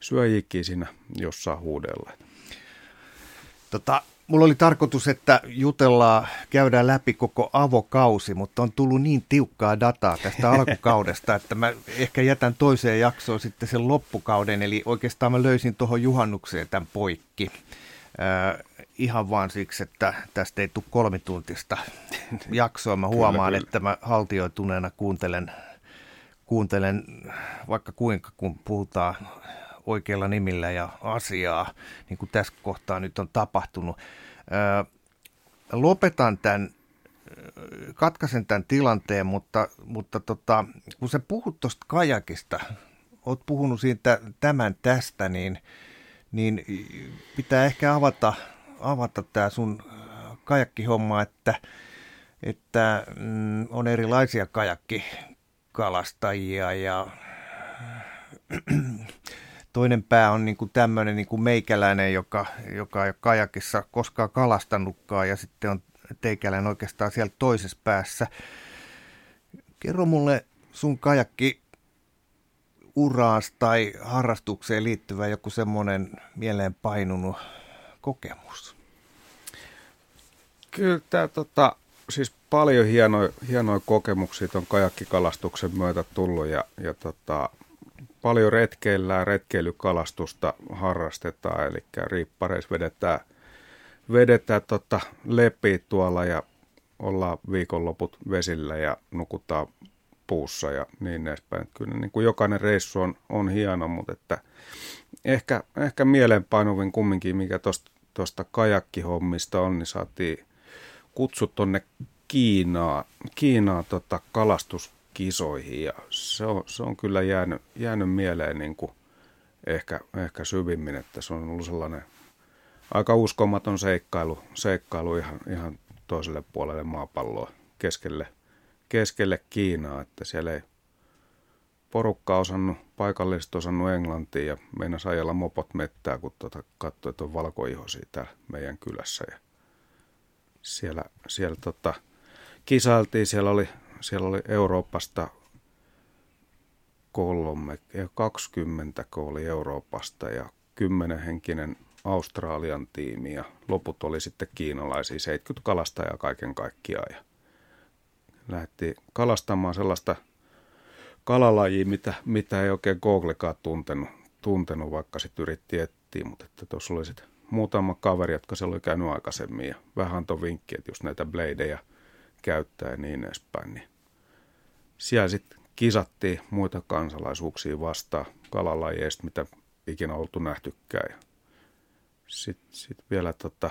syöjiä siinä jossain huudella. Tota, Mulla oli tarkoitus, että jutellaan, käydään läpi koko avokausi, mutta on tullut niin tiukkaa dataa tästä alkukaudesta, että mä ehkä jätän toiseen jaksoon sitten sen loppukauden. Eli oikeastaan mä löysin tuohon juhannukseen tämän poikki. Äh, ihan vaan siksi, että tästä ei tule kolmituntista jaksoa. Mä huomaan, kyllä, kyllä. että mä haltioituneena kuuntelen, kuuntelen vaikka kuinka, kun puhutaan oikeilla nimillä ja asiaa, niin kuin tässä kohtaa nyt on tapahtunut. lopetan tämän, katkaisen tämän tilanteen, mutta, mutta tota, kun sä puhut tuosta kajakista, oot puhunut siitä tämän tästä, niin, niin pitää ehkä avata, avata tämä sun kajakkihomma, että, että mm, on erilaisia kajakkikalastajia ja Toinen pää on niin kuin tämmöinen niin kuin meikäläinen, joka, joka ei ole kajakissa koskaan kalastanutkaan ja sitten on teikäläinen oikeastaan siellä toisessa päässä. Kerro mulle sun kajakki uraas tai harrastukseen liittyvä joku semmoinen mieleen painunut kokemus? Kyllä tämä tota, siis paljon hienoja, hienoja kokemuksia on kajakkikalastuksen myötä tullut ja, ja tota, paljon retkeillään, retkeilykalastusta harrastetaan, eli riippareissa vedetään, vedetään tota lepi tuolla ja ollaan viikonloput vesillä ja nukutaan puussa ja niin edespäin. Kyllä niin kuin jokainen reissu on, on hieno, mutta että ehkä, ehkä mieleenpainuvin kumminkin, mikä tuosta kajakkihommista on, niin saatiin kutsut tuonne Kiinaa, Kiinaa tota kalastus kisoihin ja se on, se on kyllä jäänyt, jäänyt mieleen niin kuin ehkä, ehkä syvimmin, että se on ollut sellainen aika uskomaton seikkailu, seikkailu ihan, ihan toiselle puolelle maapalloa keskelle, keskelle Kiinaa, että siellä ei porukka osannut, paikalliset osannut englantia ja meinas ajalla mopot mettää, kun tuota katsoi, että on valkoihosia täällä meidän kylässä. Ja siellä, siellä tota, kisailtiin, siellä oli siellä oli Euroopasta kolme, 20 oli Euroopasta ja kymmenenhenkinen Australian tiimi ja loput oli sitten kiinalaisia, 70 kalastajaa kaiken kaikkiaan. Ja lähti kalastamaan sellaista kalalajia, mitä, mitä ei oikein Googlekaan tuntenut, tuntenut vaikka sitten yritti etsiä, mutta että tuossa oli sitten muutama kaveri, jotka siellä oli käynyt aikaisemmin ja vähän antoi vinkkiä, että just näitä bladeja käyttää ja niin edespäin. Niin siellä sitten kisattiin muita kansalaisuuksia vastaan kalalajeista, mitä ikinä oltu nähtykään. Sitten sit vielä tota,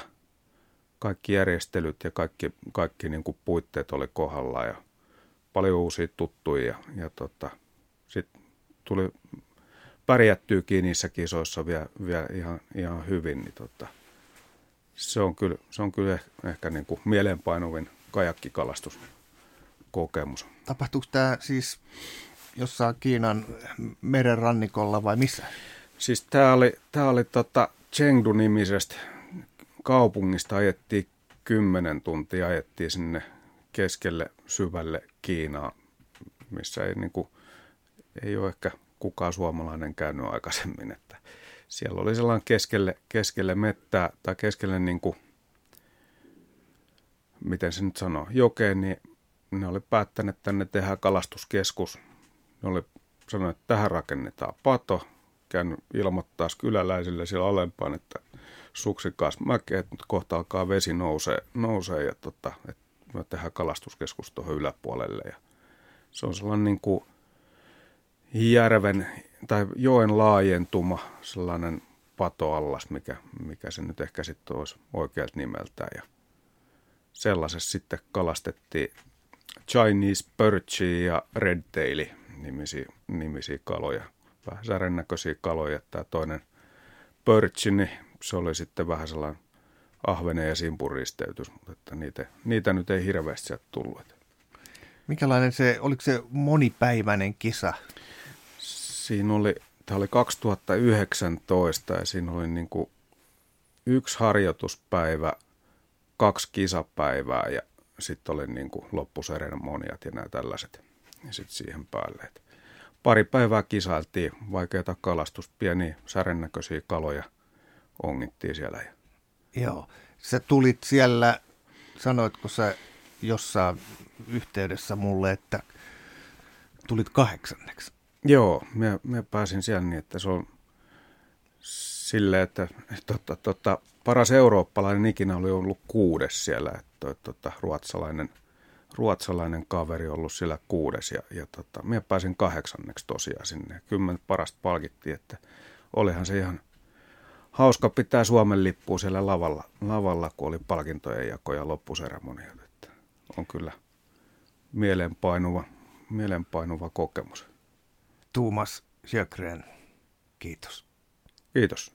kaikki järjestelyt ja kaikki, kaikki niin kuin puitteet oli kohdalla ja paljon uusia tuttuja. Ja, tota, sitten tuli pärjättyykin niissä kisoissa vielä, vielä ihan, ihan hyvin, niin tota, se on kyllä, se on kyllä ehkä niin kuin mieleenpainuvin kajakkikalastuskokemus. Tapahtuuko tämä siis jossain Kiinan meren rannikolla vai missä? Siis tämä oli, tää oli tota Chengdu-nimisestä kaupungista ajettiin kymmenen tuntia, ajettiin sinne keskelle syvälle Kiinaa, missä ei, niin kuin, ei ole ehkä kukaan suomalainen käynyt aikaisemmin. Että siellä oli sellainen keskelle, keskelle mettää tai keskelle, niin kuin, miten se nyt sanoo, jokeen, niin ne oli päättäneet, että tänne tehdään kalastuskeskus. Ne oli sanonut, että tähän rakennetaan pato, käynyt ilmoittaa kyläläisille siellä alempaan, että suksikas mäkeä, että nyt kohta alkaa vesi nousee, nousee ja tota, että me tehdään kalastuskeskus tuohon yläpuolelle. Ja se on sellainen niin kuin järven tai joen laajentuma, sellainen patoallas, mikä, mikä se nyt ehkä sitten olisi oikealta nimeltään. Ja sellaisessa sitten kalastettiin Chinese perchi ja redtaili nimisiä, nimisiä kaloja. Vähän särän näköisiä kaloja. Tämä toinen perchi, niin se oli sitten vähän sellainen ahvene ja simpuristeytys, mutta että niitä, niitä nyt ei hirveästi sieltä tullut. Mikälainen se, oliko se monipäiväinen kisa? Siinä oli, tämä oli 2019 ja siinä oli niin kuin yksi harjoituspäivä, kaksi kisapäivää ja sitten oli niin kuin loppuseremoniat ja nämä tällaiset ja sitten siihen päälle. Et pari päivää kisailtiin, vaikeita kalastus, pieniä särennäköisiä kaloja ongittiin siellä. Joo, sä tulit siellä, sanoitko sä jossain yhteydessä mulle, että tulit kahdeksanneksi? Joo, mä, mä pääsin siellä niin, että se on silleen, että tota, tota, paras eurooppalainen ikinä oli ollut kuudes siellä, että tota, ruotsalainen, ruotsalainen kaveri ollut siellä kuudes ja, ja tota, mä pääsin kahdeksanneksi tosiaan sinne. Kymmen parasta palkittiin, että olihan se ihan hauska pitää Suomen lippua siellä lavalla, lavalla kun oli palkintojen jako ja loppuseremoniat. Että on kyllä mielenpainuva, mielenpainuva kokemus. Tuumas Sjögren, kiitos. Kiitos.